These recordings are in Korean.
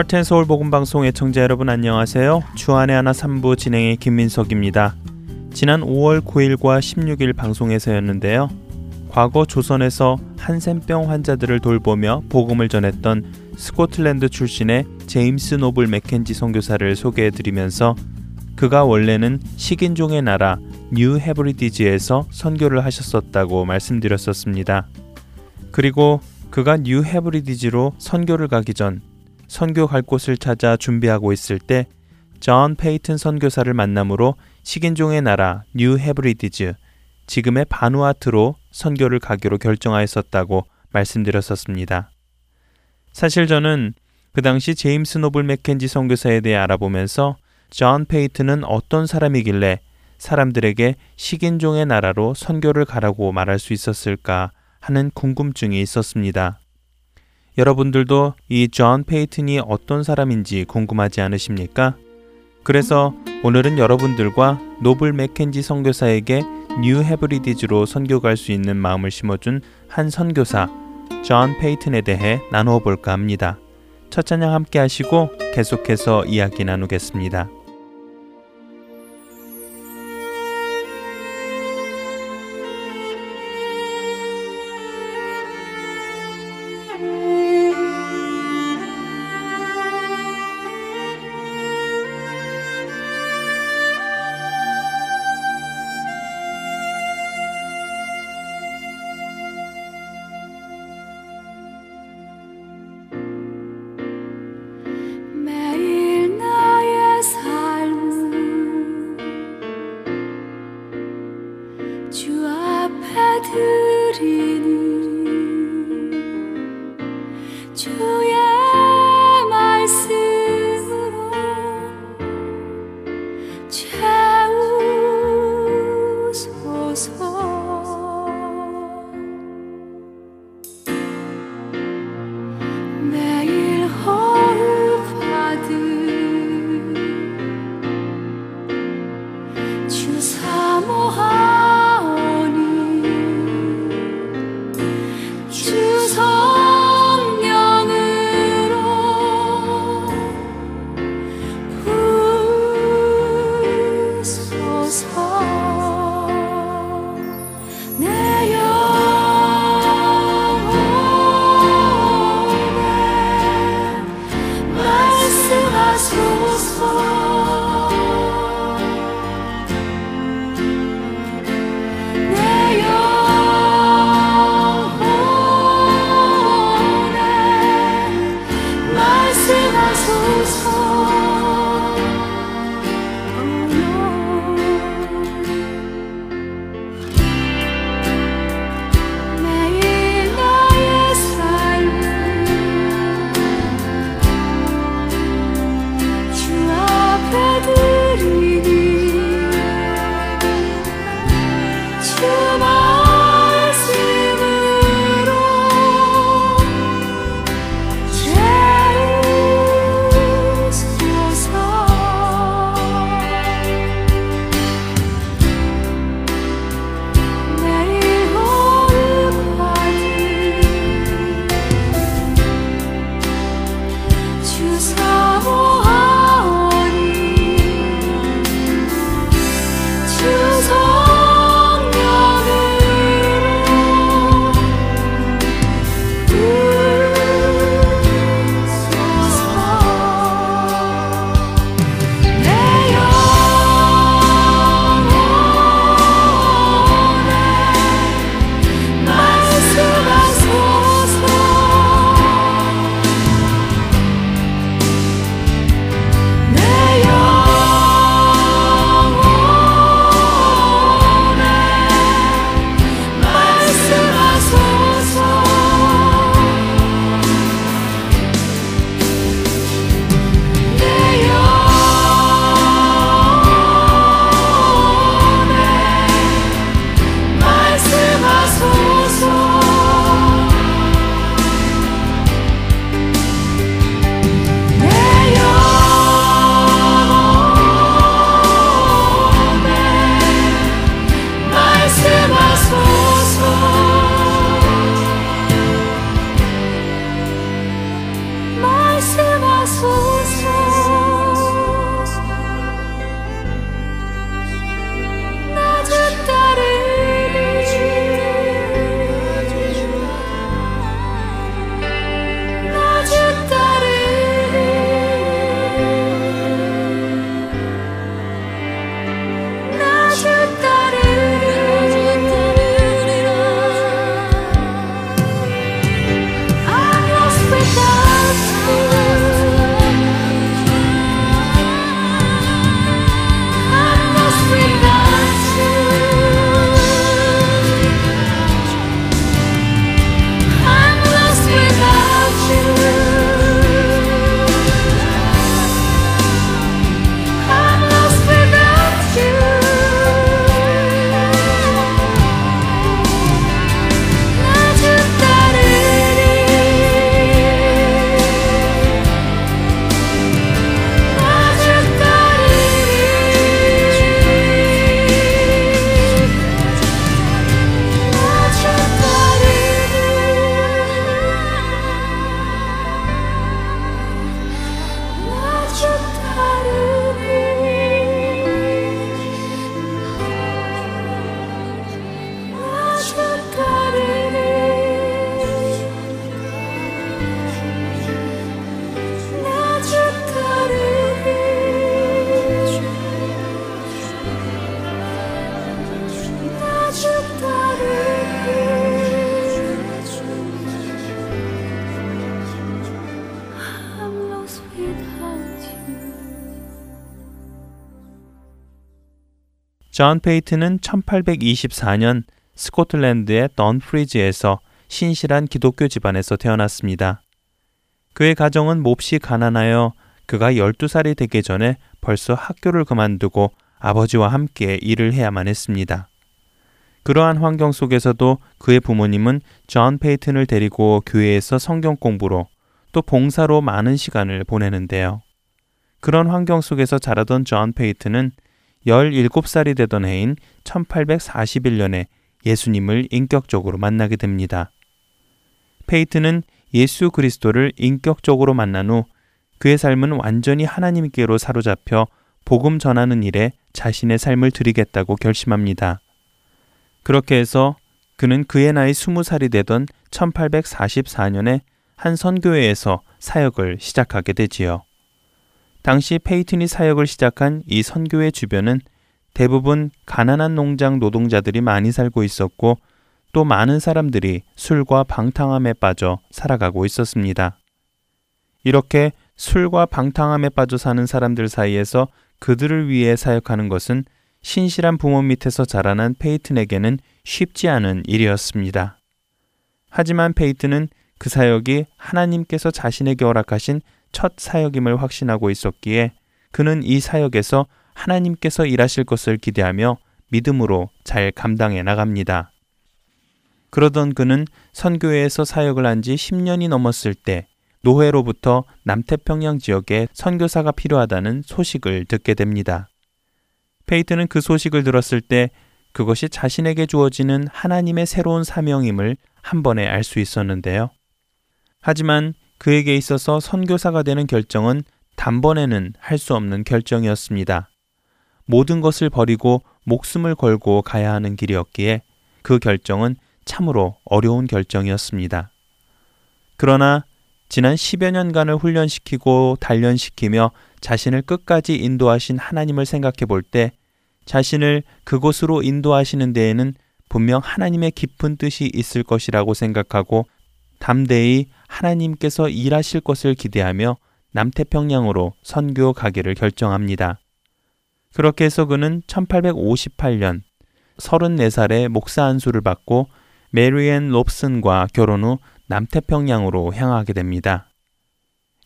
Heart and Soul 복음방송 애청자 여러분 안녕하세요. 주안의 하나 3부 진행의 김민석입니다. 지난 5월 9일과 16일 방송에서였는데요. 과거 조선에서 한센병 환자들을 돌보며 복음을 전했던 스코틀랜드 출신의 제임스 노블 맥켄지 선교사를 소개해 드리면서 그가 원래는 식인종의 나라 뉴 헤브리디즈에서 선교를 하셨었다고 말씀드렸었습니다. 그리고 그가 뉴 헤브리디즈로 선교를 가기 전 선교 갈 곳을 찾아 준비하고 있을 때 존 페이튼 선교사를 만남으로 식인종의 나라 뉴 헤브리디즈 지금의 바누아투로 선교를 가기로 결정하였었다고 말씀드렸었습니다. 사실 저는 그 당시 제임스 노블 맥켄지 선교사에 대해 알아보면서 존 페이튼은 어떤 사람이길래 사람들에게 식인종의 나라로 선교를 가라고 말할 수 있었을까 하는 궁금증이 있었습니다. 여러분들도 이 존 페이튼이 어떤 사람인지 궁금하지 않으십니까? 그래서 오늘은 여러분들과 노블 맥켄지 선교사에게 뉴 헤브리디즈로 선교 갈 수 있는 마음을 심어준 한 선교사 존 페이튼에 대해 나누어 볼까 합니다. 첫 찬양 함께 하시고 계속해서 이야기 나누겠습니다. 존 페이튼은 1824년 스코틀랜드의 던프리즈에서 신실한 기독교 집안에서 태어났습니다. 그의 가정은 몹시 가난하여 그가 12살이 되기 전에 벌써 학교를 그만두고 아버지와 함께 일을 해야만 했습니다. 그러한 환경 속에서도 그의 부모님은 존 페이튼을 데리고 교회에서 성경 공부로 또 봉사로 많은 시간을 보내는데요. 그런 환경 속에서 자라던 존 페이튼은 17살이 되던 해인 1841년에 예수님을 인격적으로 만나게 됩니다. 페이튼은 예수 그리스도를 인격적으로 만난 후 그의 삶은 완전히 하나님께로 사로잡혀 복음 전하는 일에 자신의 삶을 드리겠다고 결심합니다. 그렇게 해서 그는 그의 나이 20살이 되던 1844년에 한 선교회에서 사역을 시작하게 되지요. 당시 페이튼이 사역을 시작한 이 선교회 주변은 대부분 가난한 농장 노동자들이 많이 살고 있었고 또 많은 사람들이 술과 방탕함에 빠져 살아가고 있었습니다. 이렇게 술과 방탕함에 빠져 사는 사람들 사이에서 그들을 위해 사역하는 것은 신실한 부모 밑에서 자라난 페이튼에게는 쉽지 않은 일이었습니다. 하지만 페이튼은 그 사역이 하나님께서 자신에게 허락하신 첫 사역임을 확신하고 있었기에 그는 이 사역에서 하나님께서 일하실 것을 기대하며 믿음으로 잘 감당해 나갑니다. 그러던 그는 선교회에서 사역을 한 지 10년이 넘었을 때 노회로부터 남태평양 지역에 선교사가 필요하다는 소식을 듣게 됩니다. 페이트는 그 소식을 들었을 때 그것이 자신에게 주어지는 하나님의 새로운 사명임을 한 번에 알 수 있었는데요. 하지만 그에게 있어서 선교사가 되는 결정은 단번에는 할 수 없는 결정이었습니다. 모든 것을 버리고 목숨을 걸고 가야 하는 길이었기에 그 결정은 참으로 어려운 결정이었습니다. 그러나 지난 10여 년간을 훈련시키고 단련시키며 자신을 끝까지 인도하신 하나님을 생각해 볼 때 자신을 그곳으로 인도하시는 데에는 분명 하나님의 깊은 뜻이 있을 것이라고 생각하고 담대히 하나님께서 일하실 것을 기대하며 남태평양으로 선교 가기를 결정합니다. 그렇게 해서 그는 1858년 34살에 목사 안수를 받고 메리앤 롭슨과 결혼 후 남태평양으로 향하게 됩니다.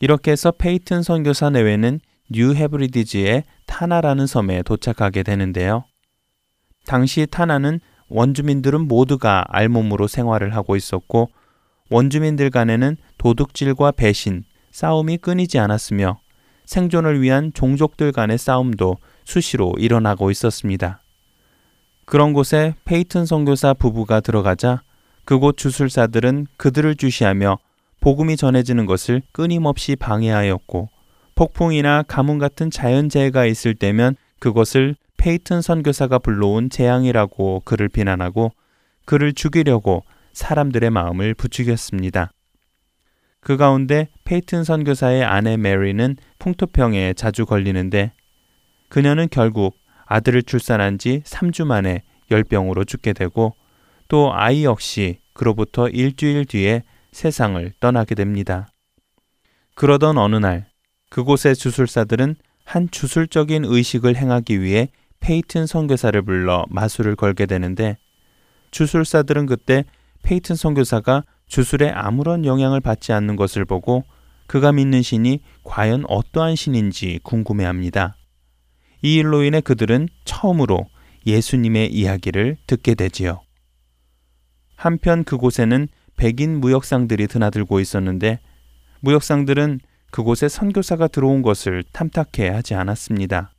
이렇게 해서 페이튼 선교사 내외는 뉴 헤브리디즈의 타나라는 섬에 도착하게 되는데요. 당시 타나는 원주민들은 모두가 알몸으로 생활을 하고 있었고 원주민들 간에는 도둑질과 배신, 싸움이 끊이지 않았으며 생존을 위한 종족들 간의 싸움도 수시로 일어나고 있었습니다. 그런 곳에 페이튼 선교사 부부가 들어가자 그곳 주술사들은 그들을 주시하며 복음이 전해지는 것을 끊임없이 방해하였고 폭풍이나 가뭄 같은 자연재해가 있을 때면 그것을 페이튼 선교사가 불러온 재앙이라고 그를 비난하고 그를 죽이려고 사람들의 마음을 부추겼습니다. 그 가운데 페이튼 선교사의 아내 메리는 풍토병에 자주 걸리는데 그녀는 결국 아들을 출산한 지 3주 만에 열병으로 죽게 되고 또 아이 역시 그로부터 일주일 뒤에 세상을 떠나게 됩니다. 그러던 어느 날 그곳의 주술사들은 한 주술적인 의식을 행하기 위해 페이튼 선교사를 불러 마술을 걸게 되는데 주술사들은 그때 페이튼 선교사가 주술에 아무런 영향을 받지 않는 것을 보고 그가 믿는 신이 과연 어떠한 신인지 궁금해합니다. 이 일로 인해 그들은 처음으로 예수님의 이야기를 듣게 되지요. 한편 그곳에는 백인 무역상들이 드나들고 있었는데 무역상들은 그곳에 선교사가 들어온 것을 탐탁해 하지 않았습니다.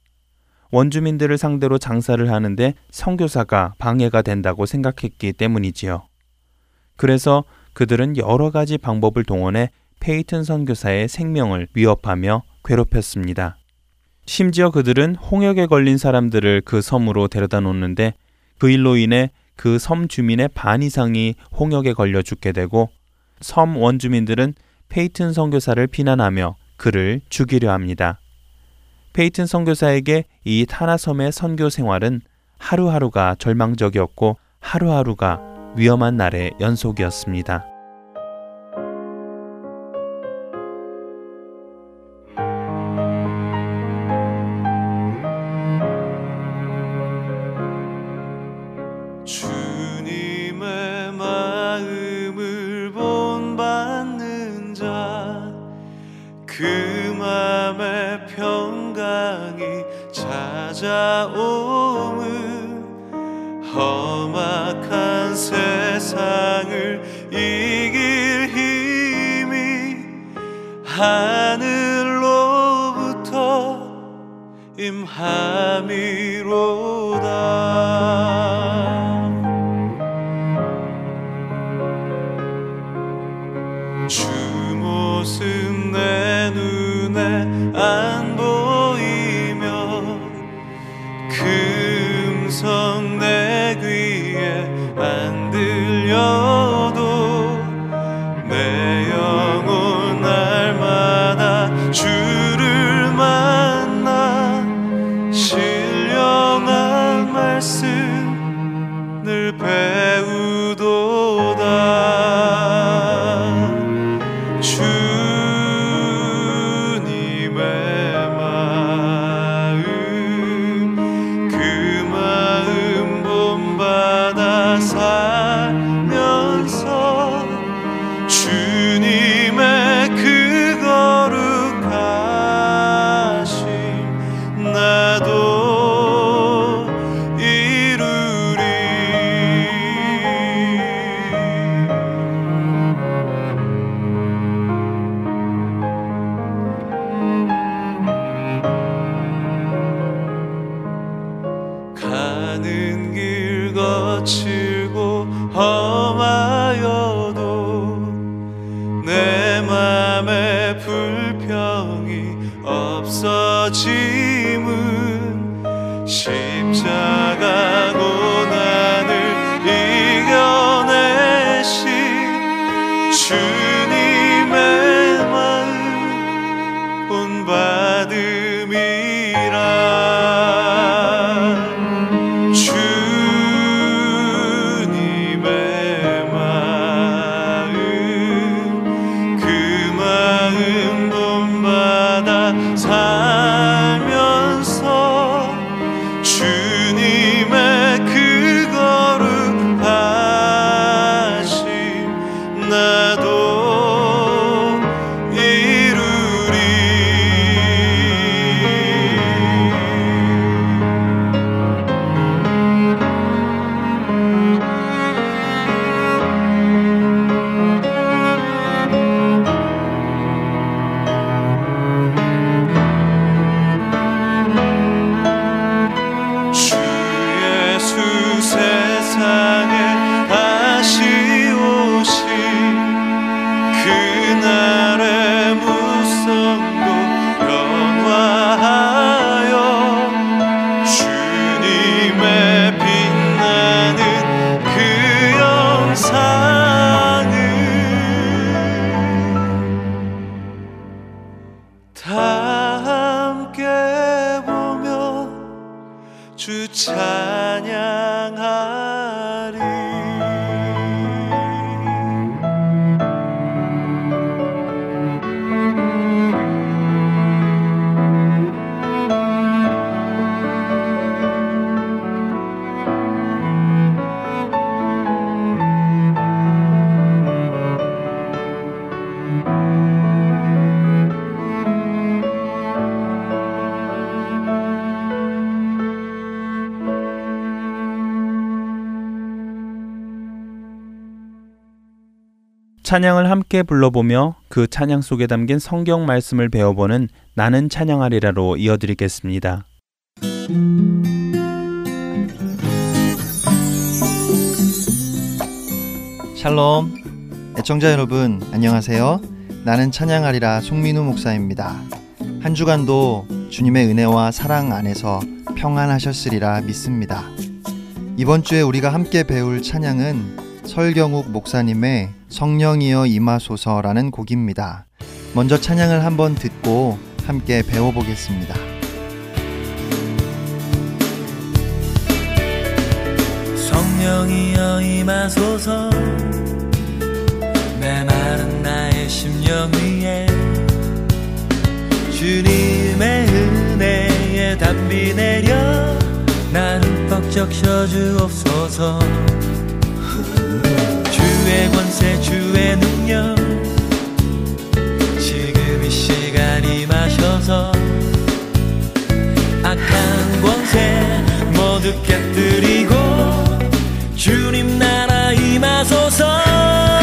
원주민들을 상대로 장사를 하는데 선교사가 방해가 된다고 생각했기 때문이지요. 그래서 그들은 여러 가지 방법을 동원해 페이튼 선교사의 생명을 위협하며 괴롭혔습니다. 심지어 그들은 홍역에 걸린 사람들을 그 섬으로 데려다 놓는데 그 일로 인해 그 섬 주민의 반 이상이 홍역에 걸려 죽게 되고 섬 원주민들은 페이튼 선교사를 비난하며 그를 죽이려 합니다. 페이튼 선교사에게 이 타나섬의 선교 생활은 하루하루가 절망적이었고 하루하루가 위험한 날의 연속이었습니다. 찬양을 함께 불러보며 그 찬양 속에 담긴 성경 말씀을 배워보는 나는 찬양하리라로 이어드리겠습니다. 샬롬 애청자 여러분 안녕하세요. 나는 찬양하리라 송민우 목사입니다. 한 주간도 주님의 은혜와 사랑 안에서 평안하셨으리라 믿습니다. 이번 주에 우리가 함께 배울 찬양은 설경욱 목사님의 성령이여 임하소서라는 곡입니다. 먼저 찬양을 한번 듣고 함께 배워보겠습니다. 성령이여 임하소서 내 마른 나의 심령 위에 주님의 은혜에 담비 내려 나는 뻑적 셔주옵소서 주의 권세 주의 능력. 지금 이 시간이 마셔서 악한 권세 모두 깨뜨리고 주님 나라 임하소서.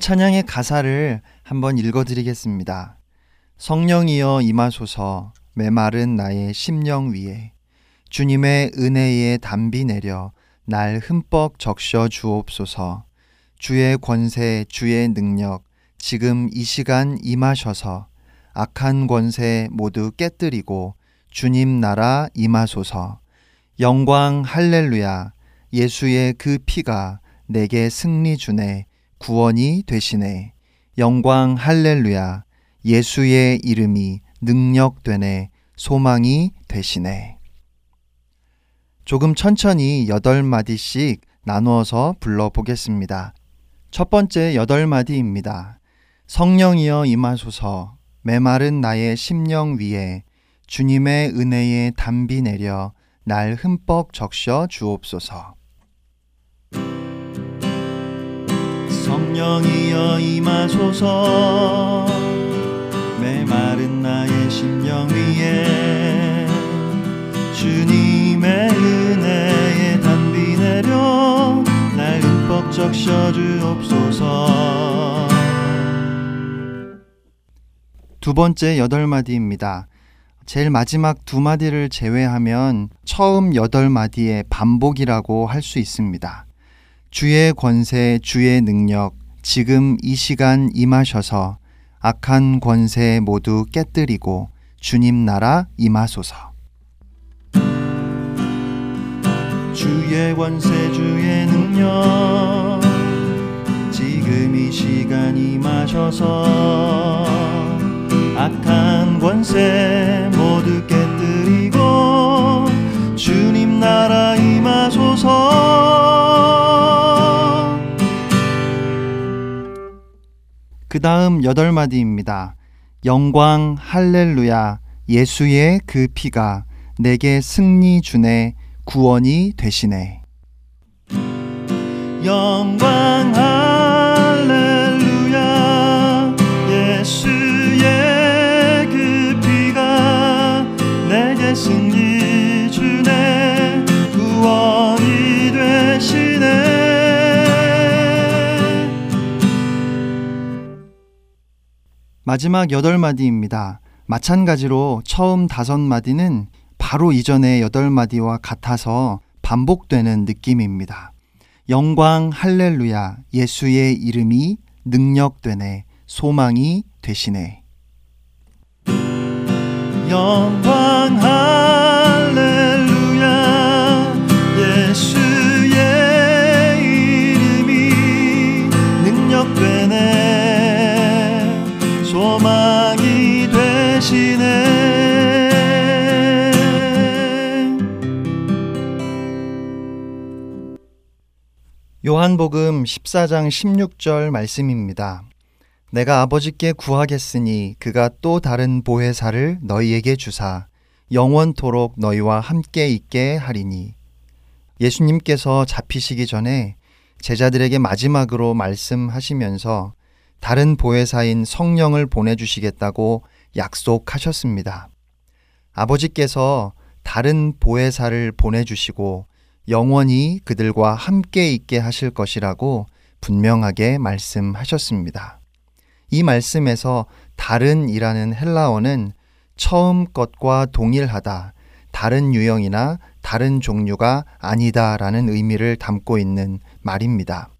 오늘 찬양의 가사를 한번 읽어드리겠습니다. 성령이여 임하소서 메마른 나의 심령 위에. 주님의 은혜의 담비 내려 날 흠뻑 적셔 주옵소서. 주의 권세 주의 능력 지금 이 시간 임하셔서 악한 권세 모두 깨뜨리고 주님 나라 임하소서. 영광 할렐루야. 예수의 그 피가 내게 승리 주네 구원이 되시네 영광 할렐루야 예수의 이름이 능력 되네 소망이 되시네 조금 천천히 여덟 마디씩 나누어서 불러보겠습니다. 첫 번째 여덟 마디입니다. 성령이여 임하소서 메마른 나의 심령 위에 주님의 은혜의 담비 내려 날 흠뻑 적셔 주옵소서. 성령이여 임하소서 메마른 나의 심령 위에 주님의 은혜의 담비 내려 날 흠뻑 적셔 주옵소서 두 번째 여덟 마디입니다. 제일 마지막 두 마디를 제외하면 처음 여덟 마디의 반복이라고 할 수 있습니다. 주의 권세, 주의 능력, 지금 이 시간 임하셔서 악한 권세 모두 깨뜨리고 주님 나라 임하소서. 주의 권세, 주의 능력, 지금 이 시간 임하셔서 악한 권세 모두 깨뜨리고 주님 나라 임하소서 그 다음 여덟 마디입니다. 영광 할렐루야 예수의 그 피가 내게 승리 주네 구원이 되시네 영광 할 마지막 여덟 마디입니다. 마찬가지로 처음 다섯 마디는 바로 이전의 여덟 마디와 같아서 반복되는 느낌입니다. 영광 할렐루야 예수의 이름이 능력되네 소망이 되시네 영광 할 되시네 요한복음 14장 16절 말씀입니다. 내가 아버지께 구하겠으니 그가 또 다른 보혜사를 너희에게 주사 영원토록 너희와 함께 있게 하리니 예수님께서 잡히시기 전에 제자들에게 마지막으로 말씀하시면서 다른 보혜사인 성령을 보내주시겠다고 약속하셨습니다. 아버지께서 다른 보혜사를 보내주시고 영원히 그들과 함께 있게 하실 것이라고 분명하게 말씀하셨습니다. 이 말씀에서 다른이라는 헬라어는 처음 것과 동일하다, 다른 유형이나 다른 종류가 아니다라는 의미를 담고 있는 말입니다.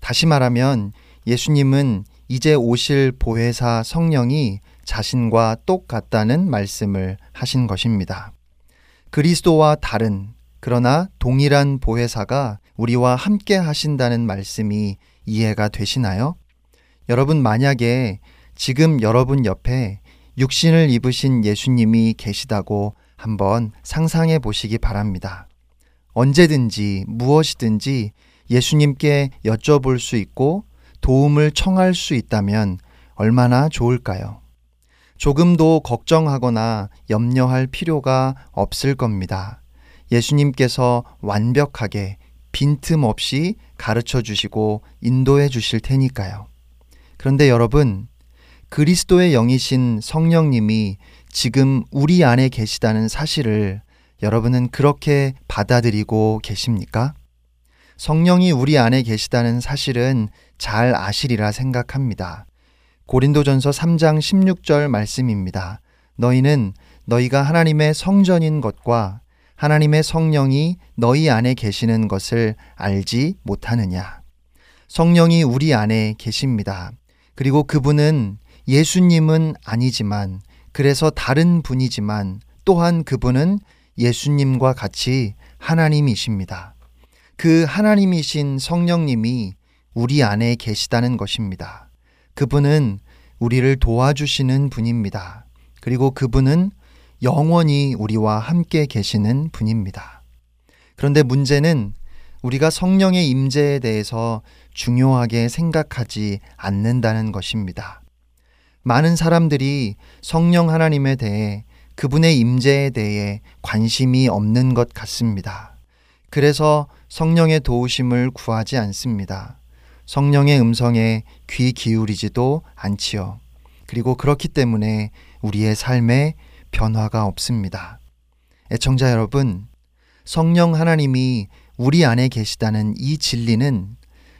다시 말하면 예수님은 이제 오실 보혜사 성령이 자신과 똑같다는 말씀을 하신 것입니다. 그리스도와 다른, 그러나 동일한 보혜사가 우리와 함께 하신다는 말씀이 이해가 되시나요? 여러분 만약에 지금 여러분 옆에 육신을 입으신 예수님이 계시다고 한번 상상해 보시기 바랍니다. 언제든지 무엇이든지 예수님께 여쭤볼 수 있고 도움을 청할 수 있다면 얼마나 좋을까요? 조금도 걱정하거나 염려할 필요가 없을 겁니다. 예수님께서 완벽하게 빈틈없이 가르쳐 주시고 인도해 주실 테니까요. 그런데 여러분, 그리스도의 영이신 성령님이 지금 우리 안에 계시다는 사실을 여러분은 그렇게 받아들이고 계십니까? 성령이 우리 안에 계시다는 사실은 잘 아시리라 생각합니다. 고린도전서 3장 16절 말씀입니다. 너희는 너희가 하나님의 성전인 것과 하나님의 성령이 너희 안에 계시는 것을 알지 못하느냐. 성령이 우리 안에 계십니다. 그리고 그분은 예수님은 아니지만 그래서 다른 분이지만 또한 그분은 예수님과 같이 하나님이십니다. 그 하나님이신 성령님이 우리 안에 계시다는 것입니다. 그분은 우리를 도와주시는 분입니다. 그리고 그분은 영원히 우리와 함께 계시는 분입니다. 그런데 문제는 우리가 성령의 임재에 대해서 중요하게 생각하지 않는다는 것입니다. 많은 사람들이 성령 하나님에 대해 그분의 임재에 대해 관심이 없는 것 같습니다. 그래서 성령의 도우심을 구하지 않습니다. 성령의 음성에 귀 기울이지도 않지요. 그리고 그렇기 때문에 우리의 삶에 변화가 없습니다. 애청자 여러분, 성령 하나님이 우리 안에 계시다는 이 진리는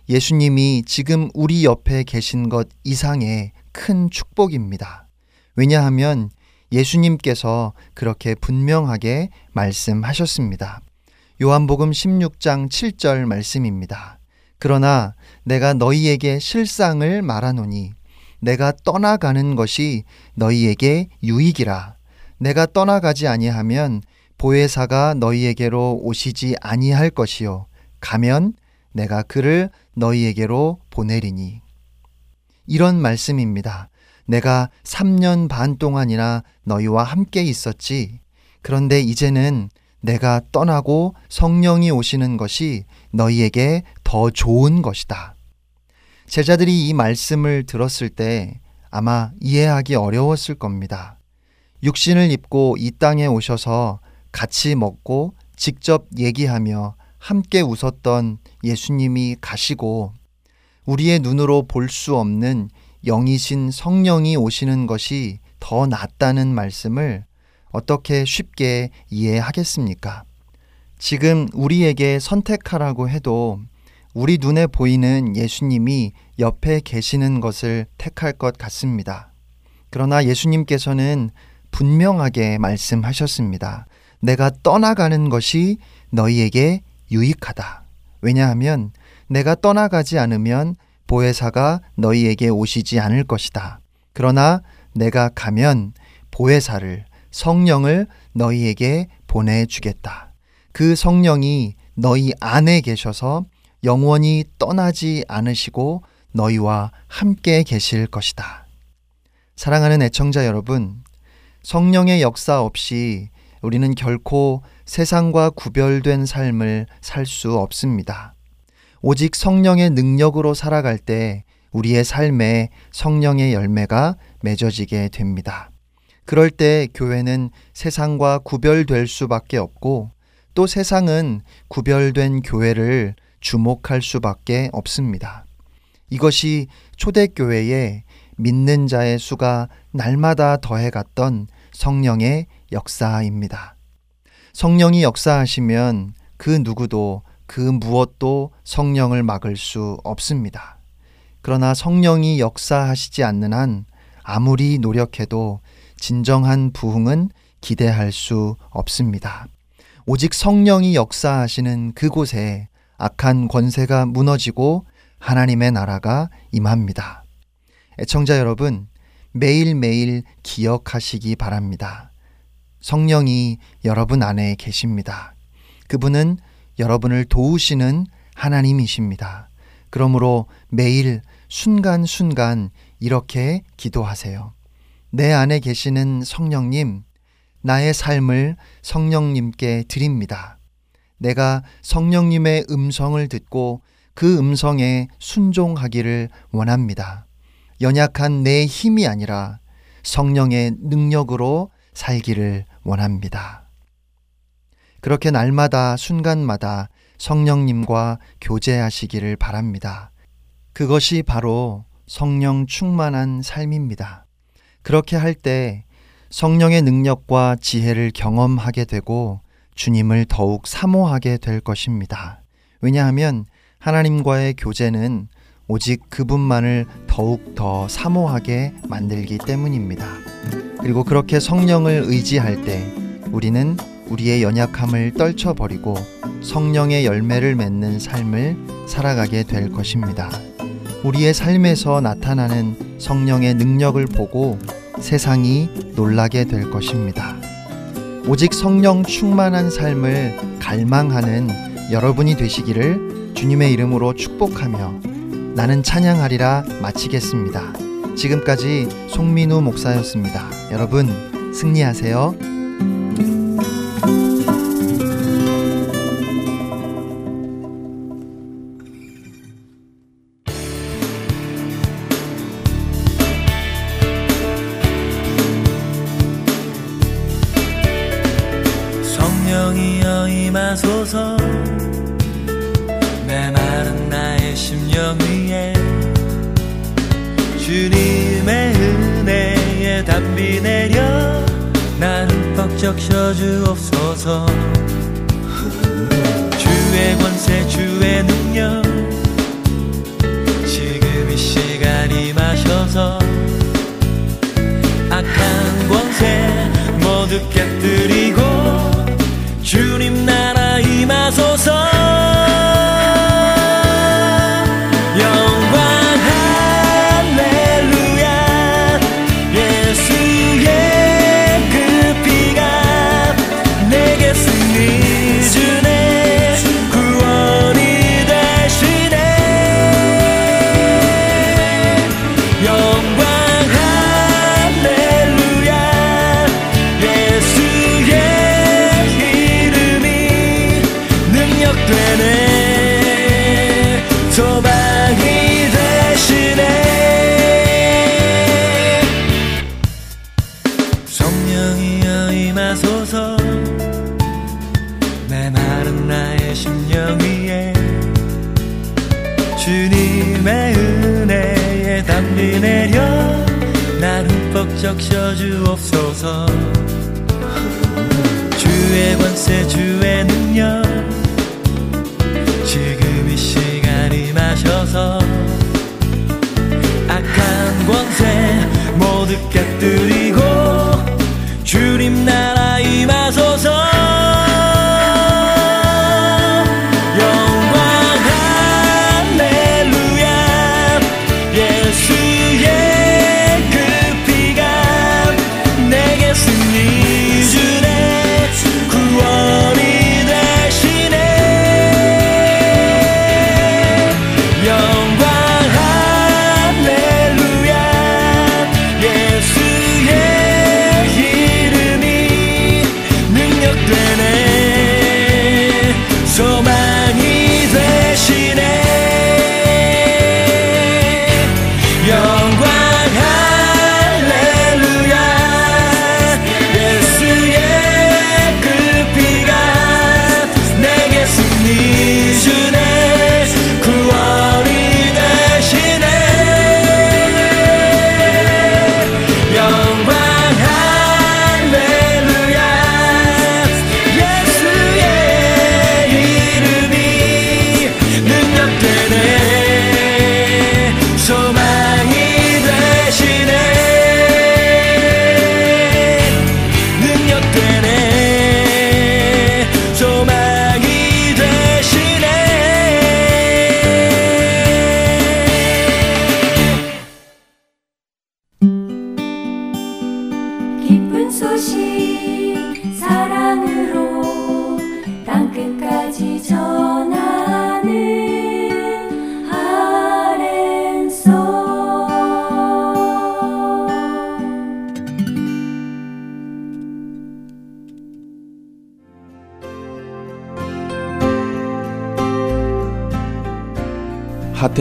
예수님이 지금 우리 옆에 계신 것 이상의 큰 축복입니다. 왜냐하면 예수님께서 그렇게 분명하게 말씀하셨습니다. 요한복음 16장 7절 말씀입니다. 그러나 내가 너희에게 실상을 말하노니 내가 떠나가는 것이 너희에게 유익이라. 내가 떠나가지 아니하면 보혜사가 너희에게로 오시지 아니할 것이요. 가면 내가 그를 너희에게로 보내리니. 이런 말씀입니다. 내가 3년 반 동안이나 너희와 함께 있었지. 그런데 이제는 내가 떠나고 성령이 오시는 것이 너희에게 더 좋은 것이다. 제자들이 이 말씀을 들었을 때 아마 이해하기 어려웠을 겁니다. 육신을 입고 이 땅에 오셔서 같이 먹고 직접 얘기하며 함께 웃었던 예수님이 가시고 우리의 눈으로 볼 수 없는 영이신 성령이 오시는 것이 더 낫다는 말씀을 어떻게 쉽게 이해하겠습니까? 지금 우리에게 선택하라고 해도 우리 눈에 보이는 예수님이 옆에 계시는 것을 택할 것 같습니다. 그러나 예수님께서는 분명하게 말씀하셨습니다. 내가 떠나가는 것이 너희에게 유익하다. 왜냐하면 내가 떠나가지 않으면 보혜사가 너희에게 오시지 않을 것이다. 그러나 내가 가면 보혜사를 성령을 너희에게 보내주겠다. 그 성령이 너희 안에 계셔서 영원히 떠나지 않으시고 너희와 함께 계실 것이다. 사랑하는 애청자 여러분, 성령의 역사 없이 우리는 결코 세상과 구별된 삶을 살 수 없습니다. 오직 성령의 능력으로 살아갈 때 우리의 삶에 성령의 열매가 맺어지게 됩니다. 그럴 때 교회는 세상과 구별될 수밖에 없고 또 세상은 구별된 교회를 주목할 수밖에 없습니다. 이것이 초대교회에 믿는 자의 수가 날마다 더해갔던 성령의 역사입니다. 성령이 역사하시면 그 누구도 그 무엇도 성령을 막을 수 없습니다. 그러나 성령이 역사하시지 않는 한 아무리 노력해도 진정한 부흥은 기대할 수 없습니다. 오직 성령이 역사하시는 그곳에 악한 권세가 무너지고 하나님의 나라가 임합니다. 애청자 여러분, 매일매일 기억하시기 바랍니다. 성령이 여러분 안에 계십니다. 그분은 여러분을 도우시는 하나님이십니다. 그러므로 매일 순간순간 이렇게 기도하세요. 내 안에 계시는 성령님, 나의 삶을 성령님께 드립니다. 내가 성령님의 음성을 듣고 그 음성에 순종하기를 원합니다. 연약한 내 힘이 아니라 성령의 능력으로 살기를 원합니다. 그렇게 날마다 순간마다 성령님과 교제하시기를 바랍니다. 그것이 바로 성령 충만한 삶입니다. 그렇게 할 때 성령의 능력과 지혜를 경험하게 되고 주님을 더욱 사모하게 될 것입니다. 왜냐하면 하나님과의 교제는 오직 그분만을 더욱 더 사모하게 만들기 때문입니다. 그리고 그렇게 성령을 의지할 때 우리는 우리의 연약함을 떨쳐버리고 성령의 열매를 맺는 삶을 살아가게 될 것입니다. 우리의 삶에서 나타나는 성령의 능력을 보고 세상이 놀라게 될 것입니다. 오직 성령 충만한 삶을 갈망하는 여러분이 되시기를 주님의 이름으로 축복하며 나는 찬양하리라 마치겠습니다. 지금까지 송민우 목사였습니다. 여러분 승리하세요.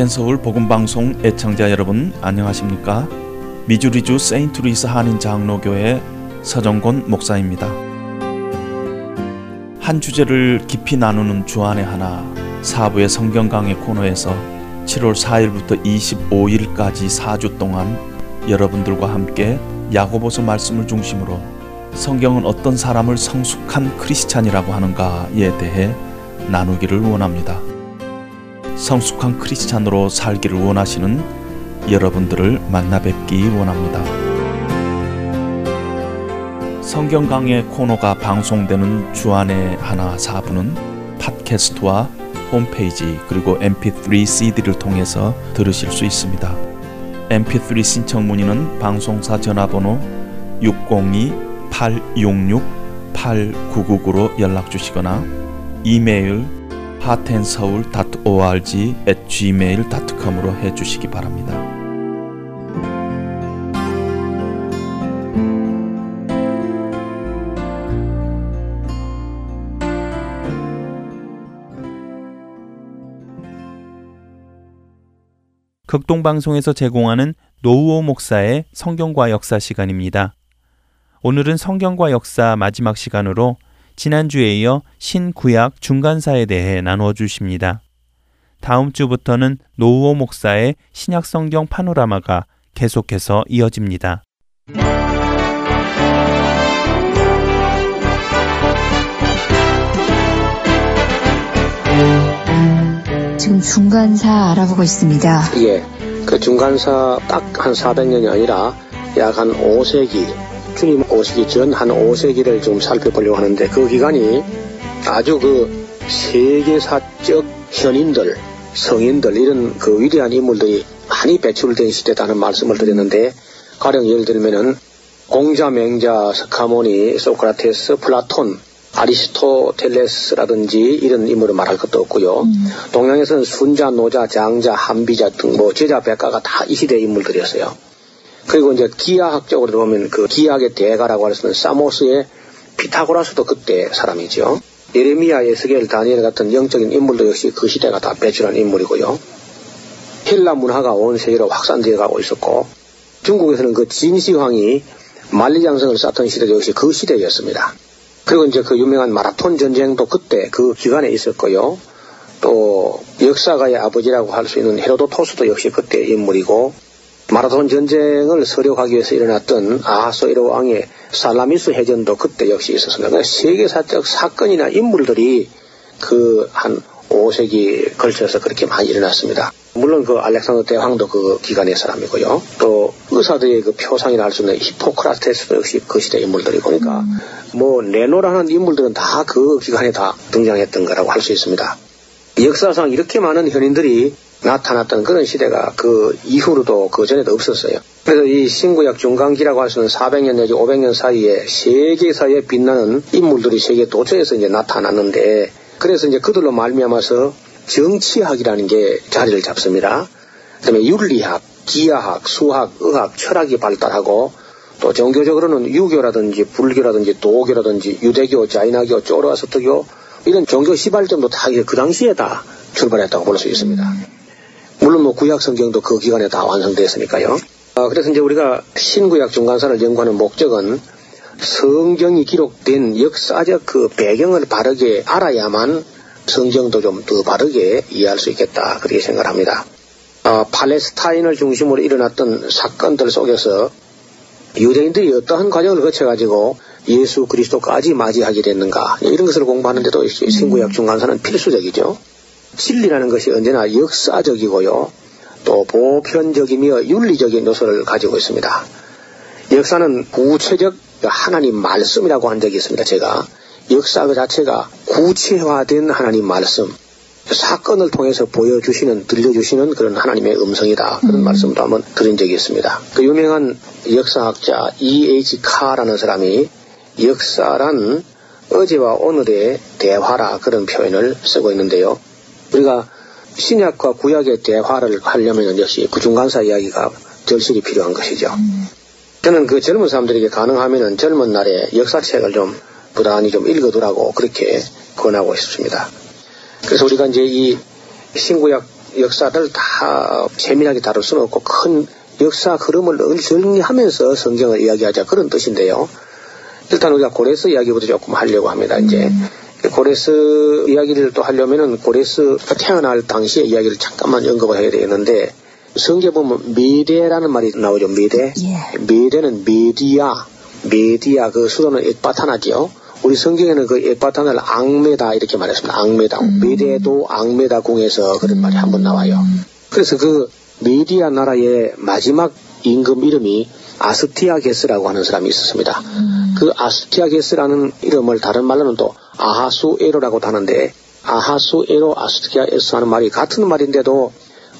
Heart and Soul 복음방송 애청자 여러분 안녕하십니까? 미주리주 세인트루이스 한인 장로교회 서정곤 목사입니다. 한 주제를 깊이 나누는 주안의 하나 사부의 성경 강의 코너에서 7월 4일부터 25일까지 4주 동안 여러분들과 함께 야고보서 말씀을 중심으로 성경은 어떤 사람을 성숙한 크리스찬이라고 하는가에 대해 나누기를 원합니다. 성숙한 크리스찬으로 살기를 원하시는 여러분들을 만나 뵙기 원합니다. 성경 강의 코너가 방송되는 주안의 하나 사부는 팟캐스트와 홈페이지 그리고 mp3 CD를 통해서 들으실 수 있습니다. mp3 신청 문의는 방송사 전화번호 602-866-8999로 연락 주시거나 이메일 heartandseoul.org gmail.com으로 해 주시기 바랍니다. 극동방송에서 제공하는 노우호 목사의 성경과 역사 시간입니다. 오늘은 성경과 역사 마지막 시간으로 지난주에 이어 신구약 중간사에 대해 나누어 주십니다. 다음 주부터는 노우호 목사의 신약 성경 파노라마가 계속해서 이어집니다. 지금 중간사 알아보고 있습니다. 예. 그 중간사 딱 한 400년이 아니라 약 한 5세기, 주님 오시기 전 한 5세기를 좀 살펴보려고 하는데 그 기간이 아주 그 세계사적 현인들, 성인들, 이런 그 위대한 인물들이 많이 배출된 시대다는 말씀을 드렸는데 가령 예를 들면은 공자, 맹자, 석가모니, 소크라테스, 플라톤, 아리스토텔레스라든지 이런 인물을 말할 것도 없고요. 동양에서는 순자, 노자, 장자, 한비자 등 뭐 제자 백가가 다 이 시대 인물들이었어요. 그리고 이제 기하학적으로 보면 그 기하학의 대가라고 할 수 있는 사모스의 피타고라스도 그때 사람이죠. 예레미야, 에스겔, 다니엘 같은 영적인 인물도 역시 그 시대가 다 배출한 인물이고요. 헬라 문화가 온 세계로 확산되어 가고 있었고 중국에서는 그 진시황이 만리장성을 쌓던 시대도 역시 그 시대였습니다. 그리고 이제 그 유명한 마라톤 전쟁도 그때 그 기간에 있었고요. 또 역사가의 아버지라고 할 수 있는 헤로도토스도 역시 그때 인물이고 마라톤 전쟁을 서력하기 위해서 일어났던 아하소이로 왕의 살라미스 해전도 그때 역시 있었습니다. 그러니까 세계사적 사건이나 인물들이 그 한 5세기 걸쳐서 그렇게 많이 일어났습니다. 물론 그 알렉산더 대왕도 그 기간의 사람이고요. 또 의사들의 그 표상이라 할 수 있는 히포크라테스도 역시 그 시대 인물들이고 그러니까 뭐 네노라는 인물들은 다 그 기간에 다 등장했던 거라고 할 수 있습니다. 역사상 이렇게 많은 현인들이 나타났던 그런 시대가 그 이후로도 그 전에도 없었어요. 그래서 이 신구약 중간기라고 할수 있는 400년 내지 500년 사이에 세계사에 빛나는 인물들이 세계 도처에서 이제 나타났는데 그래서 이제 그들로 말미암아서 정치학이라는 게 자리를 잡습니다. 그다음에 윤리학, 기하학, 수학, 의학, 철학이 발달하고 또 종교적으로는 유교라든지 불교라든지 도교라든지 유대교, 자이나교, 쪼로아스터교 이런 종교 시발점도 다 그 당시에 다 출발했다고 볼 수 있습니다. 물론 뭐 구약 성경도 그 기간에 다 완성됐으니까요. 아, 그래서 이제 우리가 신구약 중간사를 연구하는 목적은 성경이 기록된 역사적 그 배경을 바르게 알아야만 성경도 좀 더 바르게 이해할 수 있겠다 그렇게 생각합니다. 아, 팔레스타인을 중심으로 일어났던 사건들 속에서 유대인들이 어떠한 과정을 거쳐가지고 예수 그리스도까지 맞이하게 됐는가 이런 것을 공부하는데도 신구약 중간사는 필수적이죠. 진리라는 것이 언제나 역사적이고요. 또 보편적이며 윤리적인 요소를 가지고 있습니다. 역사는 구체적 하나님 말씀이라고 한 적이 있습니다. 제가 역사 그 자체가 구체화된 하나님 말씀 사건을 통해서 보여주시는 들려주시는 그런 하나님의 음성이다 그런 말씀도 한번 드린 적이 있습니다. 그 유명한 역사학자 E.H. 카라는 사람이 역사란 어제와 오늘의 대화라 그런 표현을 쓰고 있는데요. 우리가 신약과 구약의 대화를 하려면 역시 그 중간사 이야기가 절실히 필요한 것이죠. 저는 그 젊은 사람들에게 가능하면 젊은 날에 역사책을 좀 부단히 좀 읽어두라고 그렇게 권하고 싶습니다. 그래서 우리가 이제 이 신구약 역사를 다 세밀하게 다룰 수는 없고 큰 역사 흐름을 정리하면서 성경을 이야기하자 그런 뜻인데요. 일단 우리가 고레스 이야기부터 조금 하려고 합니다. 이제 고레스 이야기를 또 하려면은 고레스 태어날 당시의 이야기를 잠깐만 언급을 해야 되겠는데 성경 보면 미대라는 말이 나오죠. 미대. 예. 미대는 메디아. 메디아 그 수도는 에바타나지요. 우리 성경에는 그 에바탄을 앙메다 이렇게 말했습니다. 앙메다. 메대도 앙메다 궁에서 그런 말이 한 번 나와요. 그래서 그 메디아 나라의 마지막 임금 이름이 아스티아게스라고 하는 사람이 있었습니다. 그 아스티아게스라는 이름을 다른 말로는 또 아하수에로라고 하는데 아하수에로 아스티아게스 하는 말이 같은 말인데도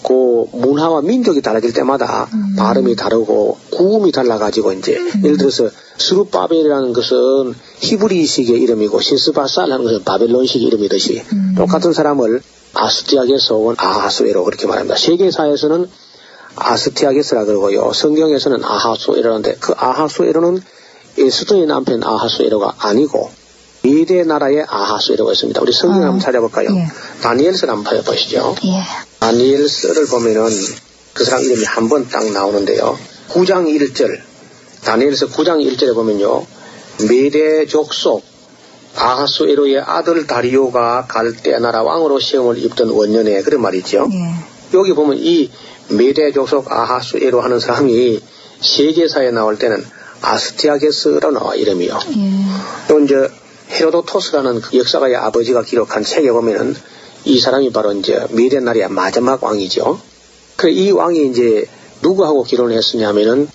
그 문화와 민족이 달라질 때마다 발음이 다르고 구음이 달라가지고 이제 예를 들어서 스루바벨이라는 것은 히브리식의 이름이고 시스바살하는 것은 바벨론식 이름이듯이 똑같은 사람을 아스티아게스 혹은 아하수에로 그렇게 말합니다. 세계사에서는 아스티아게스라 그러고요. 성경에서는 아하수에로인데 그 아하수에로는 에스더의 남편 아하수에로가 아니고 미대 나라의 아하수에로가 있습니다. 우리 성경 아, 한번 찾아볼까요? 예. 다니엘서 한번 보시죠. 예. 다니엘서를 보면은 그 사람 이름이 한 번 딱 나오는데요. 9장 1절, 다니엘서 9장 1절에 보면요. 메대 족속 아하수에로의 아들 다리오가 갈대 나라 왕으로 시험을 입던 원년에 그런 말이죠. 예. 여기 보면 이 메대 족속 아하수에로 하는 사람이 세계사에 나올 때는 아스티아게스로 나와 이름이요. 예. 또 이제 헤로도토스라는 그 역사가의 아버지가 기록한 책에 보면은 이 사람이 바로 이제 미래 나라의 마지막 왕이죠. 그래 이 왕이 이제 누구하고 결혼을 했으냐면은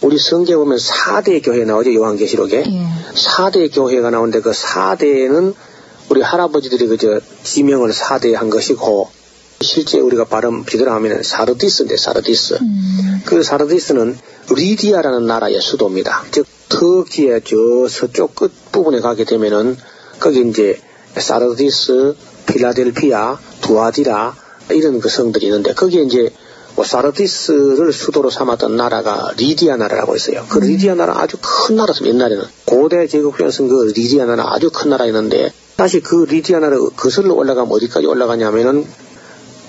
우리 성경에 보면 4대 교회 나오죠 요한계시록에 예. 4대 교회가 나오는데 그 4대는 우리 할아버지들이 그저 지명을 4대 한 것이고 실제 우리가 발음 제대로 하면은 사르디스인데 사르디스 그 사르디스는 리디아라는 나라의 수도입니다. 즉 터키의 저 서쪽 끝 부분에 가게 되면은 거기 이제 사르디스, 필라델피아, 두아디라 이런 그 성들이 있는데 거기에 이제 뭐 사르디스를 수도로 삼았던 나라가 리디아 나라라고 있어요. 그 리디아 나라 아주 큰 나라였습니다. 옛날에는 고대 제국 후에서는 그 리디아 나라 아주 큰 나라였는데 다시 그 리디아 나라 거슬러 올라가면 어디까지 올라가냐면은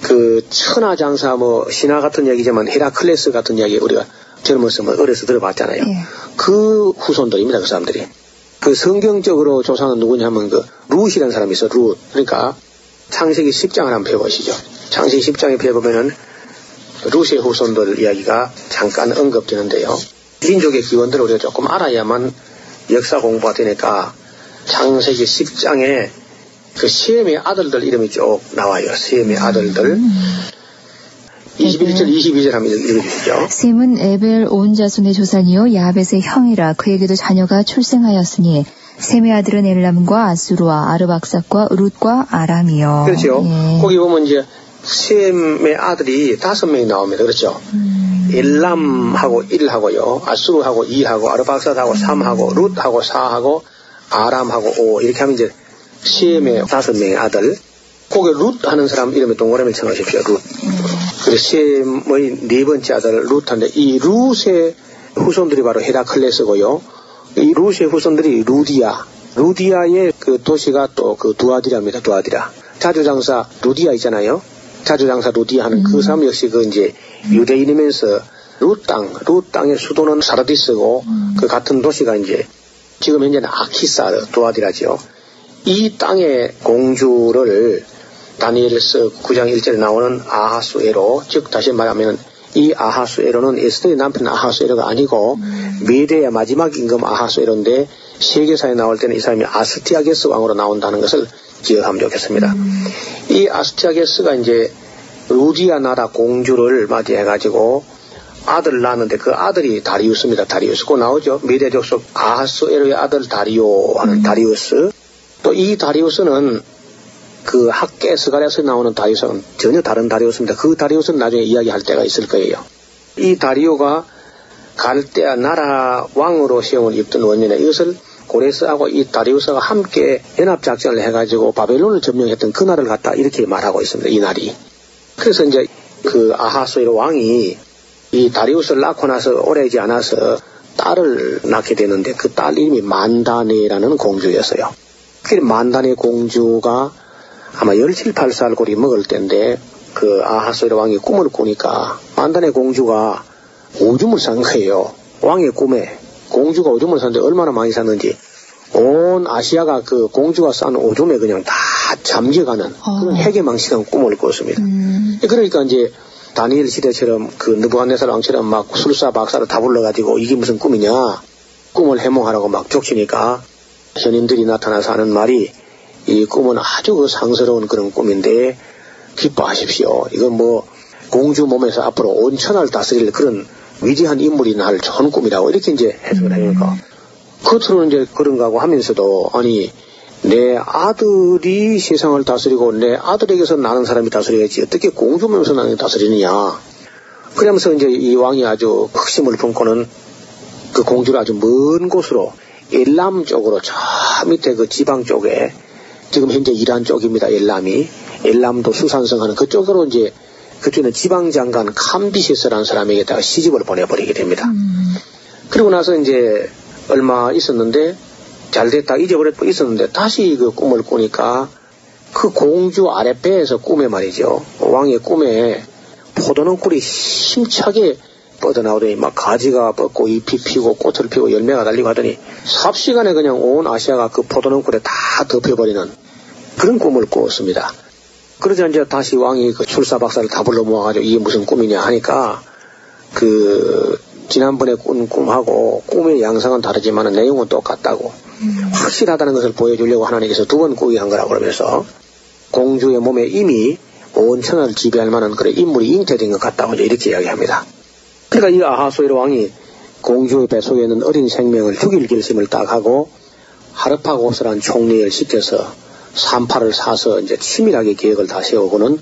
그 천하장사 뭐 신화 같은 얘기지만 헤라클레스 같은 이야기 우리가 젊었을 때 어려서 들어봤잖아요. 예. 그 후손들입니다. 그 사람들이. 그 성경적으로 조상은 누구냐 하면 그 룻이라는 사람이 있어. 룻. 그러니까 창세기 10장을 한번 펴보시죠. 창세기 10장에 펴보면은 룻의 후손들 이야기가 잠깐 언급되는데요. 민족의 기원들을 우리가 조금 알아야만 역사 공부가 되니까 창세기 10장에 그 셈의 아들들 이름이 쭉 나와요. 셈의 아들들. 21절, 22절 한번 읽어주시죠. 셈은 에벨 온 자손의 조상이요 야벳의 형이라 그에게도 자녀가 출생하였으니 셈의 아들은 엘람과 아수르와 아르박삭과 룻과 아람이요. 그렇죠. 예. 거기 보면 이제 셈의 아들이 다섯 명이 나옵니다. 그렇죠. 엘람하고 1하고요. 아수르하고 2하고 아르박삭하고 3하고 룻하고 4하고 아람하고 5 이렇게 하면 이제 셈의 다섯 명의 아들. 거기 룻 하는 사람 이름에 동그라미를 쳐놓으십시오. 룻. 그리고 셈의 네 번째 아들 룻한데 이 룻의 후손들이 바로 헤라클레스고요. 이 룻의 후손들이 루디아. 루디아의 그 도시가 또 그 두아디라입니다. 두아디라. 자주장사 루디아 있잖아요. 자주장사 루디아 하는 그 사람 역시 그 이제 유대인이면서 룻 땅, 룻 땅의 수도는 사르디스고 그 같은 도시가 이제 지금 현재는 아키사르 두아디라죠. 이 땅의 공주를 다니엘서 9장 1절에 나오는 아하수에로 즉 다시 말하면 이 아하수에로는 에스더의 남편 아하수에로가 아니고 미래의 마지막 임금 아하수에로인데 세계사에 나올 때는 이 사람이 아스티아게스 왕으로 나온다는 것을 기억하면 좋겠습니다. 이 아스티아게스가 이제 루디아 나라 공주를 맞이해가지고 아들을 낳았는데 그 아들이 다리우스입니다. 다리우스. 그 나오죠. 미래 족속 아하수에로의 아들 다리오 하는 다리우스. 또 이 다리우스는 그 학계 스가랴에서 나오는 다리우스는 전혀 다른 다리우스입니다. 그 다리우스는 나중에 이야기할 때가 있을 거예요. 이 다리오가 갈대아 나라 왕으로 시험을 입던 원년에 이것을 고레스하고 이 다리우스가 함께 연합작전을 해가지고 바벨론을 점령했던 그 날을 갖다 이렇게 말하고 있습니다. 이 날이. 그래서 이제 그 아하수에로 왕이 이 다리우스를 낳고 나서 오래지 않아서 딸을 낳게 되는데 그 딸 이름이 만다네라는 공주였어요. 그 만다네 공주가 아마 17, 8살 고리 먹을 때인데 그 아하수에로 왕이 꿈을 꾸니까 만다네 공주가 오줌을 산 거예요. 왕의 꿈에 공주가 오줌을 샀는데 얼마나 많이 샀는지 온 아시아가 그 공주가 싼 오줌에 그냥 다 잠겨가는 그런 해계망측한 꿈을 꿨습니다. 그러니까 이제 다니엘 시대처럼 그 느부갓네살 왕처럼 막 술사 박사를 다 불러가지고 이게 무슨 꿈이냐 꿈을 해몽하라고 막 족치니까 현인들이 나타나서 하는 말이 이 꿈은 아주 그 상스러운 그런 꿈인데 기뻐하십시오. 이건 뭐 공주 몸에서 앞으로 온천을 다스릴 그런 위대한 인물이 날 좋은 꿈이라고 이렇게 이제 해석을 하니까 겉으로는 이제 그런가 하고 하면서도 아니 내 아들이 세상을 다스리고 내 아들에게서 나는 사람이 다스려야지 어떻게 공주 몸에서 나는 다스리느냐 그러면서 이제 이 왕이 아주 극심을 품고는 그 공주를 아주 먼 곳으로 엘람 쪽으로 저 밑에 그 지방 쪽에 지금 현재 이란 쪽입니다. 엘람이 엘람도 수산성 하는 그쪽으로 이제 그쪽에는 지방장관 캄비시스라는 사람에게다가 시집을 보내버리게 됩니다. 그리고 나서 이제 얼마 있었는데 잘 됐다 잊어버렸고 있었는데 다시 그 꿈을 꾸니까 그 공주 아랫배에서 꿈에 말이죠. 왕의 꿈에 포도는 꿀이 힘차게 뻗어나오더니 막 가지가 뻗고 잎이 피고 꽃을 피고 열매가 달리고 하더니 삽시간에 그냥 온 아시아가 그 포도는 꿀에 다 덮여버리는 그런 꿈을 꾸었습니다. 그러자 이제 다시 왕이 그 출사 박사를 다 불러 모아가지고 이게 무슨 꿈이냐 하니까 그 지난번에 꾼 꿈하고 꿈의 양상은 다르지만 내용은 똑같다고 확실하다는 것을 보여주려고 하나님께서 두 번 꾸게 한 거라고 그러면서 공주의 몸에 이미 온 천하를 지배할 만한 그런 인물이 잉태된 것 같다고 이렇게 이야기합니다. 그러니까 이 아하소이로 왕이 공주의 뱃속에 있는 어린 생명을 죽일 결심을 딱 하고 하르파고스란 총리를 시켜서 산파를 사서 이제 치밀하게 계획을 다 세우고는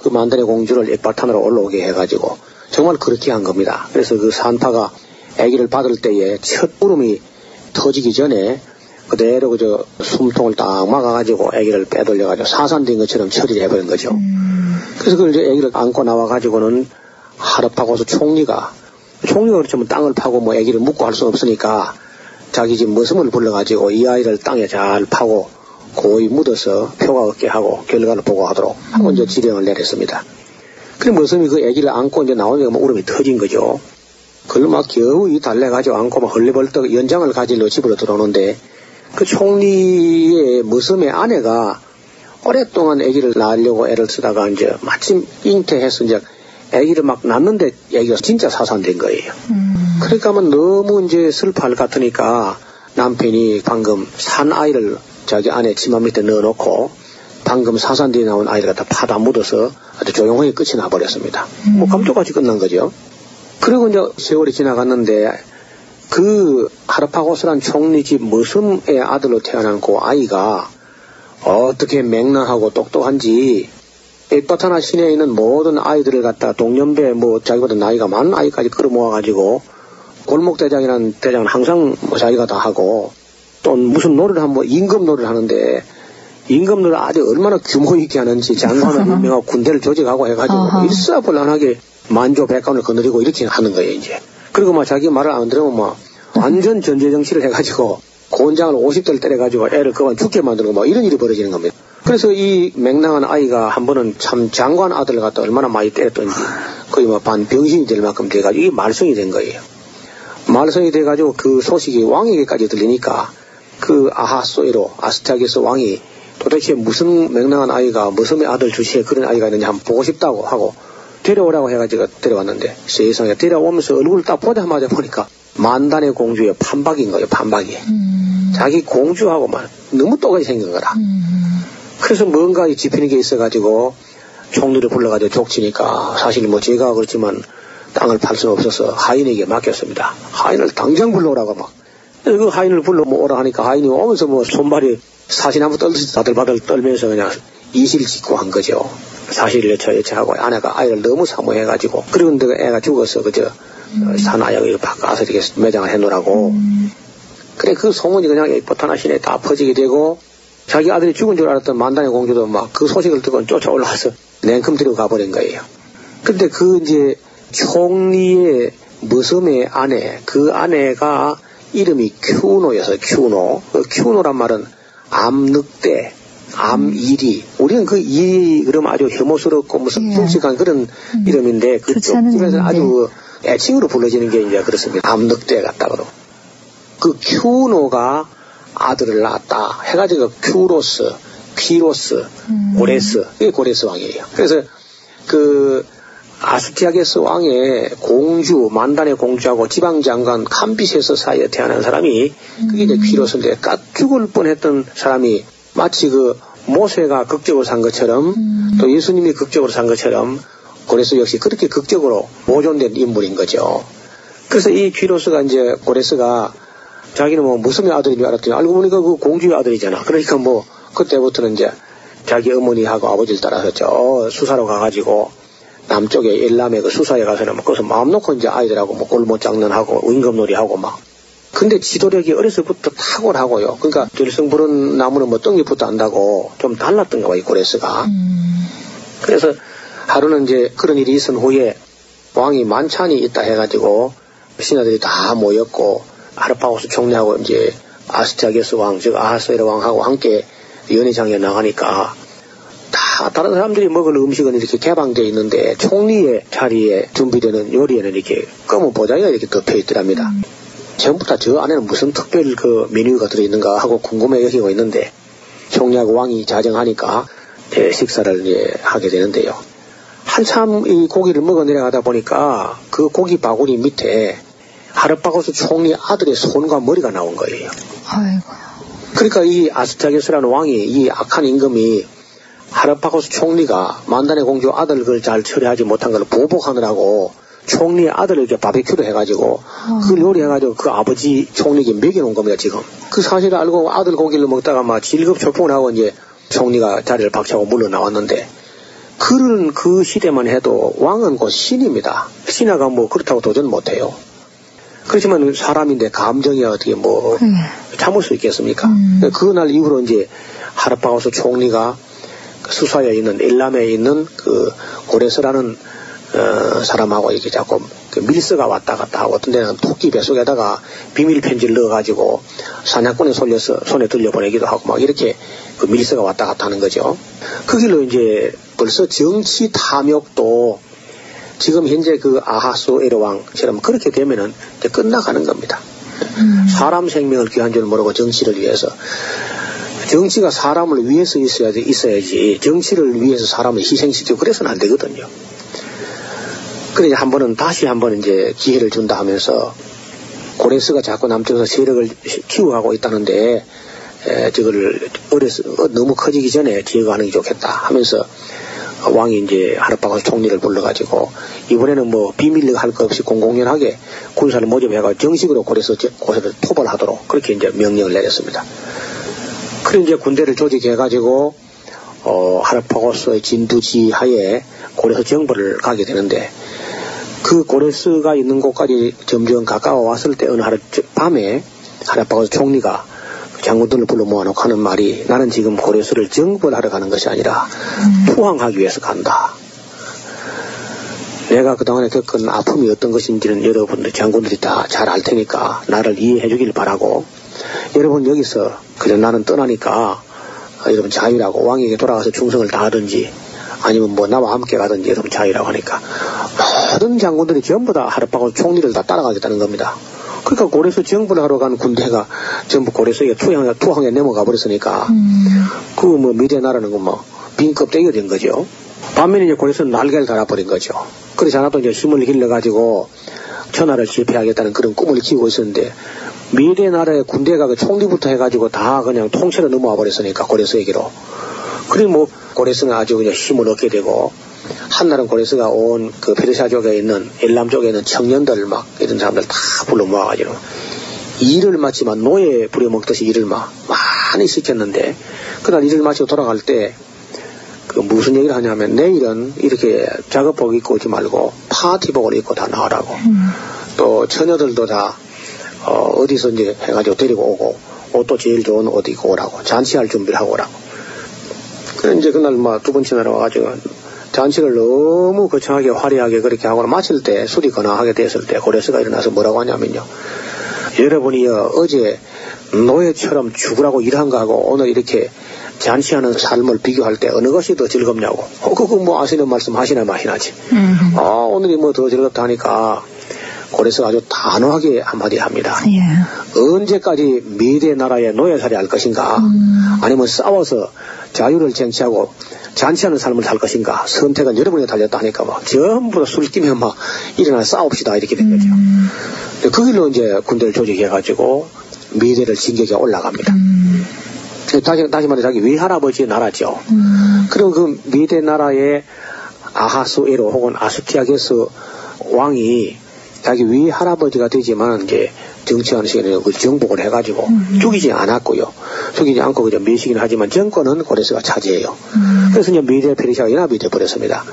그 만다의 공주를 액바탄으로 올라오게 해가지고 정말 그렇게 한 겁니다. 그래서 그 산파가 아기를 받을 때에 첫 울음이 터지기 전에 그대로 그저 숨통을 딱 막아가지고 아기를 빼돌려가지고 사산된 것처럼 처리를 해버린 거죠. 그래서 그걸 이제 아기를 안고 나와가지고는 하르파고스 총리가 총리가 그렇지만 땅을 파고 뭐 아기를 묻고 할 수 없으니까 자기 집 머슴을 불러가지고 이 아이를 땅에 잘 파고 고이 묻어서 표가 없게 하고 결과를 보고하도록 하고 이제 지령을 내렸습니다. 그래 머슴이 그 아기를 안고 이제 나오니까 뭐 울음이 터진 거죠. 그걸 막 겨우 이 달래가지고 안고 막 헐레벌떡 연장을 가지러 집으로 들어오는데 그 총리의 머슴의 아내가 오랫동안 아기를 낳으려고 애를 쓰다가 이제 마침 잉태해서 이제 아기를 막 낳는데 아기가 진짜 사산된 거예요. 그러니까 하면 너무 이제 슬퍼할 것 같으니까 남편이 방금 산 아이를 자기 아내 치마 밑에 넣어놓고 방금 사산 뒤에 나온 아이를 갖다 파다 묻어서 아주 조용하게 끝이 나버렸습니다. 뭐 감쪽같이 끝난 거죠. 그리고 이제 세월이 지나갔는데 그 하르파고스란 총리 집 머슴의 아들로 태어난 그 아이가 어떻게 맹랑하고 똑똑한지 액바타나 시내에 있는 모든 아이들을 갖다 동년배 뭐 자기보다 나이가 많은 아이까지 끌어모아가지고 골목 대장이라는 대장은 항상 뭐 자기가 다 하고 또 무슨 노래를 하면 뭐 임금노래를 하는데 임금노래를 아주 얼마나 규모 있게 하는지 장관을 임명하고 군대를 조직하고 해가지고 아하. 일사불란하게 만조 백관을 거느리고 이렇게 하는 거예요 이제 그리고 막 자기 말을 안 들으면 막 완전 전제 정치를 해가지고 곤장을 50대를 때려가지고 애를 그만 죽게 만드는 거막 이런 일이 벌어지는 겁니다. 그래서 이 맹랑한 아이가 한 번은 참 장관 아들을 갖다 얼마나 많이 때렸던지 거의 뭐 반병신이 될 만큼 돼가지고 이게 말썽이 된 거예요. 말썽이 돼가지고 그 소식이 왕에게까지 들리니까 그 아하소이로 아스타게스 왕이 도대체 무슨 맹랑한 아이가 무슨 아들 주시에 그런 아이가 있는지 한번 보고 싶다고 하고 데려오라고 해가지고 데려왔는데 세상에 데려오면서 얼굴을 딱 보자마자 보니까 만단의 공주의 판박인 거예요 판박이. 자기 공주하고 막 너무 똑같이 생긴 거라 그래서 뭔가 이 집히는 게 있어가지고 총리를 불러가지고 족치니까 사실 뭐 제가 그렇지만 땅을 팔 수는 없어서 하인에게 맡겼습니다. 하인을 당장 불러오라고 막. 그 하인을 불러 오라 하니까 하인이 오면서 뭐 손발이 사시나무 떨듯이 바들바들 떨면서 그냥 이실 짓고 한 거죠. 사실을 여차 여차하고 아내가 아이를 너무 사모해가지고 그리고 그 애가 죽어서 그저 어, 사나이하고 바꿔서 이렇게 매장을 해놓으라고 그래 그 소문이 그냥 포타나 시내에 다 퍼지게 되고 자기 아들이 죽은 줄 알았던 만단의 공주도 막 그 소식을 듣고 쫓아 올라와서 냉큼 데리고 가버린 거예요. 근데 그 이제 총리의 머슴의 아내, 그 아내가 이름이 큐노여서 큐노. 그 큐노란 말은 암늑대, 암이리. 우리는 그 이리 그럼 아주 혐오스럽고 무슨 예. 끔찍한 그런 이름인데 그쪽 집에서. 아주 애칭으로 불러지는 게 이제 그렇습니다. 암늑대 같다고. 그 큐노가 아들을 낳았다. 해가지고 큐로스, 퀴로스, 고레스. 이게 고레스 왕이에요. 그래서 그 아스티아게스 왕의 공주, 만다네 공주하고 지방장관 캄비세스 사이에 태어난 사람이 그게 이제 퀴로스인데 까- 죽을 뻔했던 사람이 마치 그 모세가 극적으로 산 것처럼 또 예수님이 극적으로 산 것처럼 고레스 역시 그렇게 극적으로 보존된 인물인 거죠. 그래서 이 퀴로스가 이제 고레스가 자기는 뭐 무슨의 아들인 줄 알았더니 알고 보니까 그 공주의 아들이잖아. 그러니까 뭐 그때부터는 이제 자기 어머니하고 아버지를 따라서 저 수사로 가가지고 남쪽에 엘람의 그 수사에 가서는 뭐 거기서 마음 놓고 이제 아이들하고 뭐 골못 장난하고 임금놀이 하고 막. 근데 지도력이 어려서부터 탁월하고요. 그러니까 들성 부른 나무는 뭐 덩이부터 안다고 좀 달랐던가 봐요, 고레스가. 그래서 하루는 이제 그런 일이 있은 후에 왕이 만찬이 있다 해가지고 신하들이 다 모였고 아르파고스 총리하고 이제 아스티아게스 왕, 즉 아하스에르 왕하고 함께 연회장에 나가니까 다 다른 사람들이 먹을 음식은 이렇게 개방되어 있는데 총리의 자리에 준비되는 요리에는 이렇게 검은 보자기가 이렇게 덮여 있더랍니다. 전부 다 저 안에는 무슨 특별 그 메뉴가 들어있는가 하고 궁금해 여기고 있는데 총리하고 왕이 자정하니까 예, 식사를 이제 하게 되는데요. 한참 이 고기를 먹어 내려가다 보니까 그 고기 바구니 밑에 하르파고스 총리 아들의 손과 머리가 나온 거예요. 아이고. 그러니까 이 아스타게스라는 왕이 이 악한 임금이 하르파고스 총리가 만단의 공주 아들 그걸 잘 처리하지 못한 걸 보복하느라고 총리의 아들을 이렇게 바베큐를 해가지고 그걸 요리해가지고 그 아버지 총리에게 먹여놓은 겁니다 지금 그 사실을 알고 아들 고기를 먹다가 막 질겁초풍을 하고 이제 총리가 자리를 박차고 물러나왔는데 그런 그 시대만 해도 왕은 곧 신입니다 신하가 뭐 그렇다고 도전 못해요 그렇지만 사람인데 감정이 어떻게 뭐 참을 수 있겠습니까? 그날 이후로 이제 하르파고스 총리가 그 수사에 있는 일람에 있는 그 고레스라는 어, 사람하고 이렇게 자꾸 그 밀서가 왔다 갔다 하고 어떤 데는 토끼 뱃속에다가 비밀 편지를 넣어가지고 사냥꾼에 솔려서 손에 들려보내기도 하고 막 이렇게 그 밀서가 왔다 갔다 하는 거죠. 그 길로 이제 벌써 정치 탐욕도 지금 현재 그 아하수 에르 왕처럼 그렇게 되면은 이제 끝나가는 겁니다. 사람 생명을 귀한 줄 모르고 정치를 위해서 정치가 사람을 위해서 있어야 돼, 있어야지 정치를 위해서 사람을 희생시키고 그래서는 안 되거든요. 그래 한 번은 다시 한 번 이제 기회를 준다 하면서 고레스가 자꾸 남쪽에서 세력을 키워가고 있다는데 에, 저거를 어려서 어, 너무 커지기 전에 제거하는 게 좋겠다 하면서 왕이 이제 하르파고스 총리를 불러가지고 이번에는 뭐 비밀로 할것 없이 공공연하게 군사를 모집해가 정식으로 고레스 고세를 토벌하도록 그렇게 이제 명령을 내렸습니다. 그래 이제 군대를 조직해가지고 어, 하르파고스의 진두지 하에 고레스 정벌을 가게 되는데 그 고레스가 있는 곳까지 점점 가까워 왔을 때 어느 하루 밤에 하르파고스 총리가 장군들을 불러 모아놓고 하는 말이 나는 지금 고레스를 정벌하러 가는 것이 아니라 투항하기 위해서 간다. 내가 그동안에 겪은 아픔이 어떤 것인지는 여러분들 장군들이 다 잘 알 테니까 나를 이해해 주길 바라고 여러분 여기서 그래 나는 떠나니까 어, 여러분 자유라고 왕에게 돌아가서 충성을 다하든지 아니면 뭐 나와 함께 가든지 여러분 자유라고 하니까 모든 장군들이 전부 다 하르파고 총리를 다 따라가겠다는 겁니다. 그러니까 고레스 정부를 하러 간 군대가 전부 고레스에 투항에, 투항에 넘어가 버렸으니까 그뭐 미래 나라는 거뭐빈 껍데기가 된 거죠. 반면에 이제 고레스는 날개를 달아버린 거죠. 그래서 하나도 이제 힘을 길러가지고 천하를 실패하겠다는 그런 꿈을 키우고 있었는데 미래 나라의 군대가 그 총리부터 해가지고 다 그냥 통째로 넘어와 버렸으니까 고레스에게로. 그리고 뭐 고레스는 아주 그냥 힘을 얻게 되고 한날은 고레스가 온 그 페르시아 쪽에 있는 엘람 쪽에 있는 청년들 막 이런 사람들 다 불러 모아가지고 일을 마치면 노예 부려먹듯이 일을 막 많이 시켰는데 그날 일을 마치고 돌아갈 때 그 무슨 얘기를 하냐면 내일은 이렇게 작업복 입고 오지 말고 파티복을 입고 다 나오라고. 또 처녀들도 다 어, 디서 이제 해가지고 데리고 오고 옷도 제일 좋은 옷 입고 오라고. 잔치할 준비를 하고 오라고. 그래 이제 그날 막 두 번째 날 와가지고 잔치를 너무 거창하게 화려하게 그렇게 하고 마칠 때 술이 거나하게 됐을 때 고레스가 일어나서 뭐라고 하냐면요. 여러분이요 어제 노예처럼 죽으라고 일한 거하고 오늘 이렇게 잔치하는 삶을 비교할 때 어느 것이 더 즐겁냐고. 어, 그거 뭐 아시는 말씀 하시나 마시나지. 아 오늘이 뭐 더 즐겁다 하니까 고레스가 아주 단호하게 한마디 합니다. 예. 언제까지 미래 나라의 노예살이 할 것인가? 아니면 싸워서 자유를 쟁취하고 잔치하는 삶을 살 것인가 선택은 여러분에 달렸다 하니까 막 전부 다 술 끼면 막 일어나 싸웁시다 이렇게 된 거죠 근데 그 길로 이제 군대를 조직해가지고 미래를 진격해 올라갑니다. 음, 다시, 다시 말해 자기 외할아버지의 나라죠. 음, 그리고 그 미대 나라의 아하스에로 혹은 아스티아게스 왕이 자기 위 할아버지가 되지만 이제 정치하는 시간에 그 정복을 해가지고 죽이지 않았고요. 죽이지 않고 그냥 매식이나 하지만 정권은 고레스가 차지해요. 그래서 이제 미대 페르시아가 연합이 되어버렸습니다.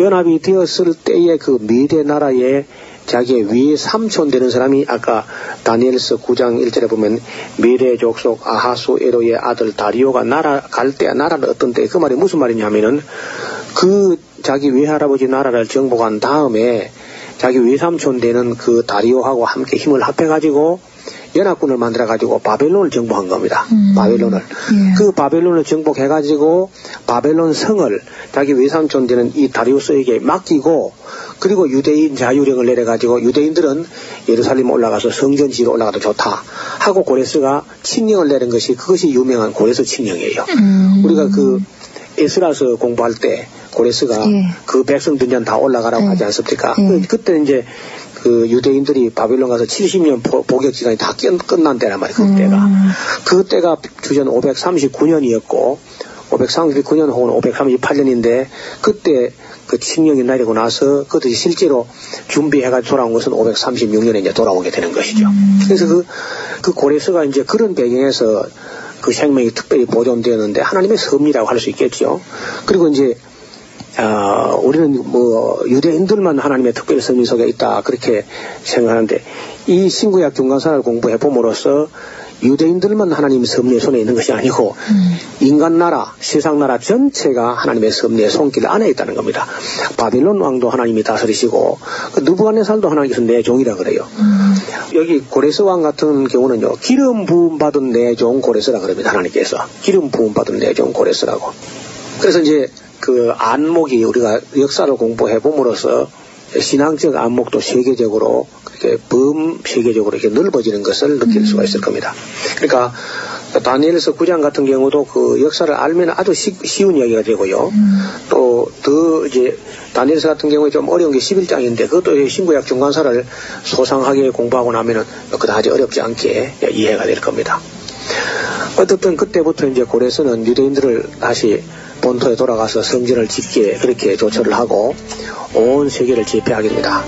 연합이 되었을 때의 그 미대 나라의 자기의 위 삼촌 되는 사람이 아까 다니엘서 9장 1절에 보면 미래 족속 아하수 에로의 아들 다리오가 나라 갈때 나라를 어떤 때 그 말이 무슨 말이냐면은 그 자기 외할아버지 나라를 정복한 다음에 자기 외삼촌 되는 그 다리오하고 함께 힘을 합해가지고 연합군을 만들어가지고 바벨론을 정복한 겁니다. 음. 바벨론을. 예. 그 바벨론을 정복해가지고 바벨론 성을 자기 외삼촌 되는 이 다리우스에게 맡기고 그리고 유대인 자유령을 내려가지고 유대인들은 예루살렘 올라가서 성전 지로 올라가도 좋다 하고 고레스가 칙령을 내린 것이 그것이 유명한 고레스 칙령이에요. 음. 우리가 그 에스라서 공부할 때 고레스가 예. 그 백성 등잔 다 올라가라고 예. 하지 않습니까? 예. 그- 그때 이제 그 유대인들이 바빌론 가서 70년 복역 기간이 다 끝, 끝난 때란 말이에요. 그때가. 음. 그때가 주전 539년이었고 539년 혹은 538년인데 그때 그 칙령이 내리고 나서 그것이 실제로 준비해가지고 돌아온 것은 536년에 이제 돌아오게 되는 것이죠. 그래서 그, 그 고레스가 이제 그런 배경에서 그 생명이 특별히 보존되었는데 하나님의 섭리라고 할 수 있겠죠. 그리고 이제 어, 우리는 뭐 유대인들만 하나님의 특별 섭리 속에 있다 그렇게 생각하는데 이 신구약 중간사를 공부해 봄으로써 유대인들만 하나님 섭리의 손에 있는 것이 아니고 인간 나라, 세상 나라 전체가 하나님의 섭리의 손길 안에 있다는 겁니다. 바빌론 왕도 하나님이 다스리시고 그 누부갓네살도 하나님께서 내 종이라 그래요. 여기 고레스 왕 같은 경우는요 기름 부음 받은 내 종 고레스라 그럽니다 하나님께서 기름 부음 받은 내 종 고레스라고. 그래서 이제 그 안목이 우리가 역사를 공부해 봄으로써 신앙적 안목도 세계적으로 그렇게 범 세계적으로 이렇게 넓어지는 것을 느낄 수가 있을 겁니다. 그러니까 다니엘서 9장 같은 경우도 그 역사를 알면 아주 쉬, 쉬운 이야기가 되고요. 또더 이제 다니엘서 같은 경우에 좀 어려운 게 11장인데 그것도 신구약 중간사를 소상하게 공부하고 나면은 그다지 어렵지 않게 이해가 될 겁니다. 어떻든 그때부터 이제 고레스는 유대인들을 다시 본토에 돌아가서 성전을 짓게 그렇게 조처를 하고 온 세계를 지배하게 됩니다.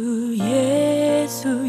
주 예수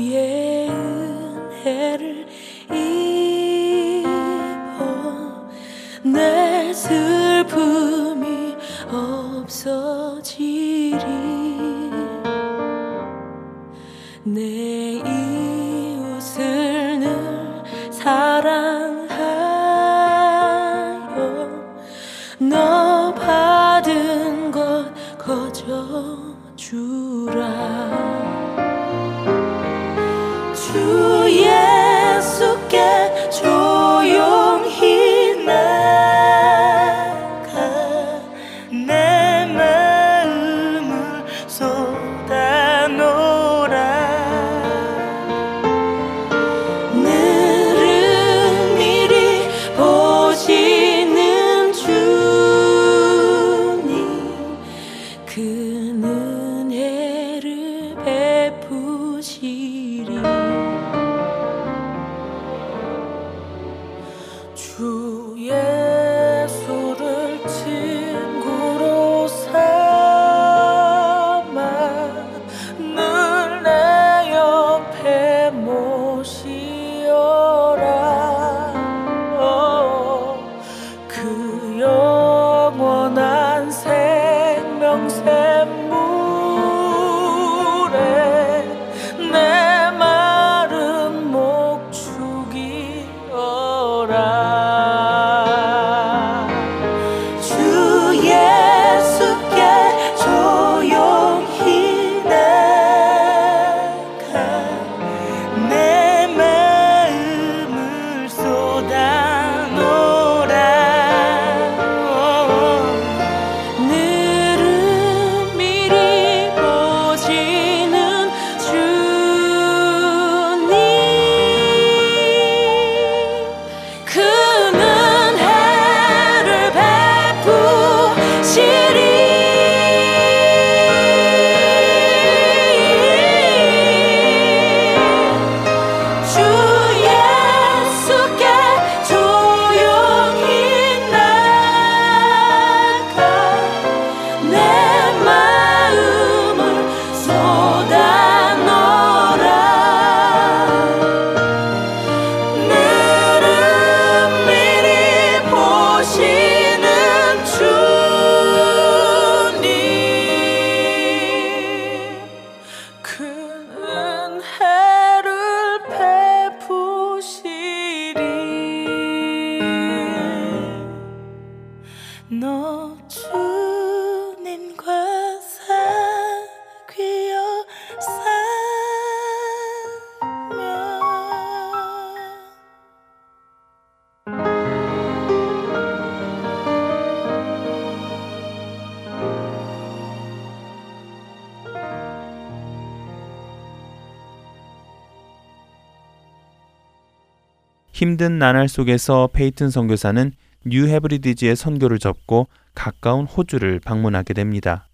나날 속에서 페이튼 선교사는 뉴 헤브리디즈의 선교를 접고 가까운 호주를 방문하게 됩니다.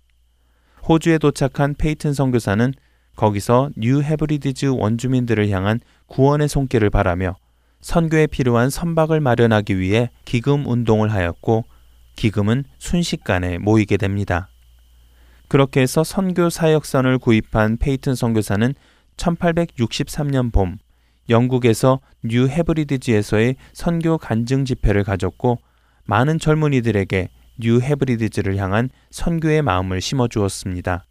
호주에 도착한 페이튼 선교사는 거기서 뉴 헤브리디즈 원주민들을 향한 구원의 손길을 바라며 선교에 필요한 선박을 마련하기 위해 기금 운동을 하였고 기금은 순식간에 모이게 됩니다. 그렇게 해서 선교 사역선을 구입한 페이튼 선교사는 1863년 봄 영국에서 뉴 헤브리디즈에서의 선교 간증 집회를 가졌고 많은 젊은이들에게 뉴 헤브리디즈를 향한 선교의 마음을 심어 주었습니다.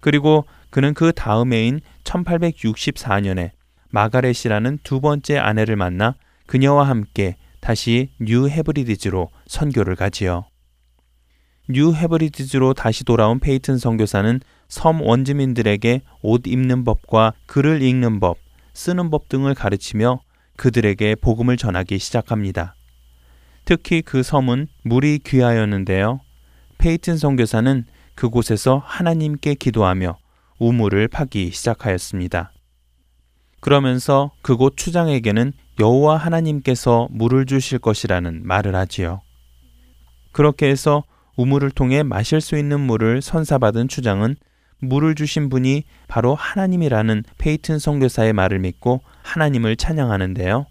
그리고 그는 그 다음 해인 1864년에 마가렛이라는 두 번째 아내를 만나 그녀와 함께 다시 뉴 헤브리디즈로 선교를 가지요. 뉴 헤브리디즈로 다시 돌아온 페이튼 선교사는 섬 원주민들에게 옷 입는 법과 글을 읽는 법, 쓰는 법 등을 가르치며 그들에게 복음을 전하기 시작합니다. 특히 그 섬은 물이 귀하였는데요. 페이튼 선교사는 그곳에서 하나님께 기도하며 우물을 파기 시작하였습니다. 그러면서 그곳 추장에게는 여호와 하나님께서 물을 주실 것이라는 말을 하지요. 그렇게 해서 우물을 통해 마실 수 있는 물을 선사받은 추장은 물을 주신 분이 바로 하나님이라는 페이튼 선교사의 말을 믿고 하나님을 찬양하는데요.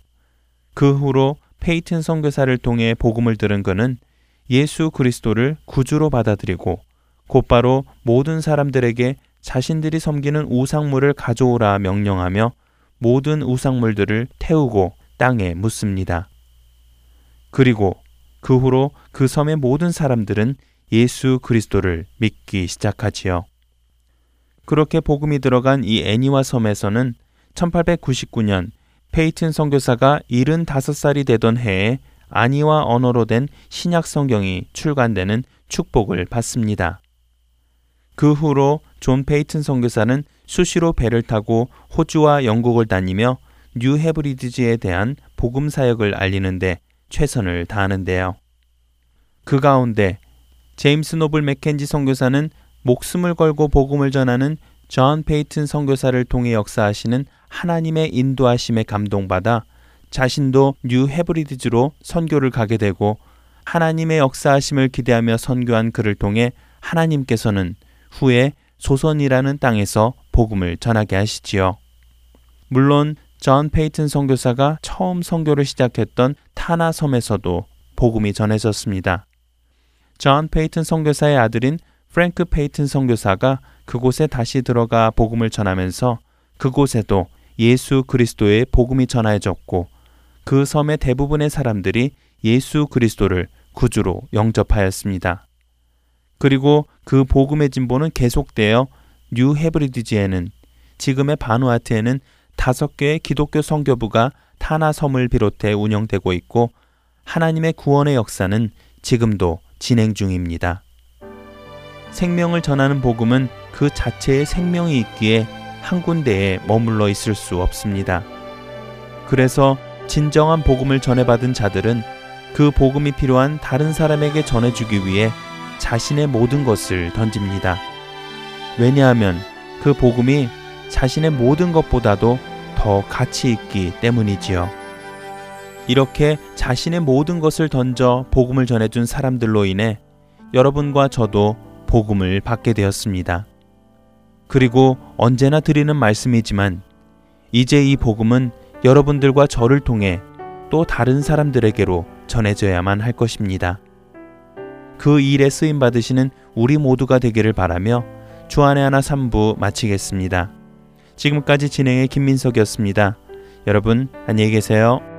그 후로 페이튼 선교사를 통해 복음을 들은 그는 예수 그리스도를 구주로 받아들이고 곧바로 모든 사람들에게 자신들이 섬기는 우상물을 가져오라 명령하며 모든 우상물들을 태우고 땅에 묻습니다. 그리고 그 후로 그 섬의 모든 사람들은 예수 그리스도를 믿기 시작하지요. 그렇게 복음이 들어간 이 아니와 섬에서는 1899년 페이튼 선교사가 75살이 되던 해에 아니와 언어로 된 신약 성경이 출간되는 축복을 받습니다. 그 후로 존 페이튼 선교사는 수시로 배를 타고 호주와 영국을 다니며 뉴 헤브리디즈에 대한 복음 사역을 알리는데 최선을 다하는데요. 그 가운데 제임스 노블 맥켄지 선교사는 목숨을 걸고 복음을 전하는 존 페이튼 선교사를 통해 역사하시는 하나님의 인도하심에 감동받아 자신도 뉴 헤브리디즈로 선교를 가게 되고 하나님의 역사하심을 기대하며 선교한 그를 통해 하나님께서는 후에 조선이라는 땅에서 복음을 전하게 하시지요. 물론 존 페이튼 선교사가 처음 선교를 시작했던 타나 섬에서도 복음이 전해졌습니다. 존 페이튼 선교사의 아들인 프랭크 페이튼 선교사가 그곳에 다시 들어가 복음을 전하면서 그곳에도 예수 그리스도의 복음이 전해졌고 그 섬의 대부분의 사람들이 예수 그리스도를 구주로 영접하였습니다. 그리고 그 복음의 진보는 계속되어 뉴 헤브리디즈에는 지금의 바누아트에는 다섯 개의 기독교 선교부가 타나 섬을 비롯해 운영되고 있고 하나님의 구원의 역사는 지금도 진행 중입니다. 생명을 전하는 복음은 그 자체에 생명이 있기에 한 군데에 머물러 있을 수 없습니다. 그래서 진정한 복음을 전해받은 자들은 그 복음이 필요한 다른 사람에게 전해주기 위해 자신의 모든 것을 던집니다. 왜냐하면 그 복음이 자신의 모든 것보다도 더 가치 있기 때문이지요. 이렇게 자신의 모든 것을 던져 복음을 전해준 사람들로 인해 여러분과 저도 복음을 받게 되었습니다. 그리고 언제나 드리는 말씀이지만 이제 이 복음은 여러분들과 저를 통해 또 다른 사람들에게로 전해져야만 할 것입니다. 그 일에 쓰임 받으시는 우리 모두가 되기를 바라며 주안의 하나 3부 마치겠습니다. 지금까지 진행의 김민석이었습니다. 여러분 안녕히 계세요.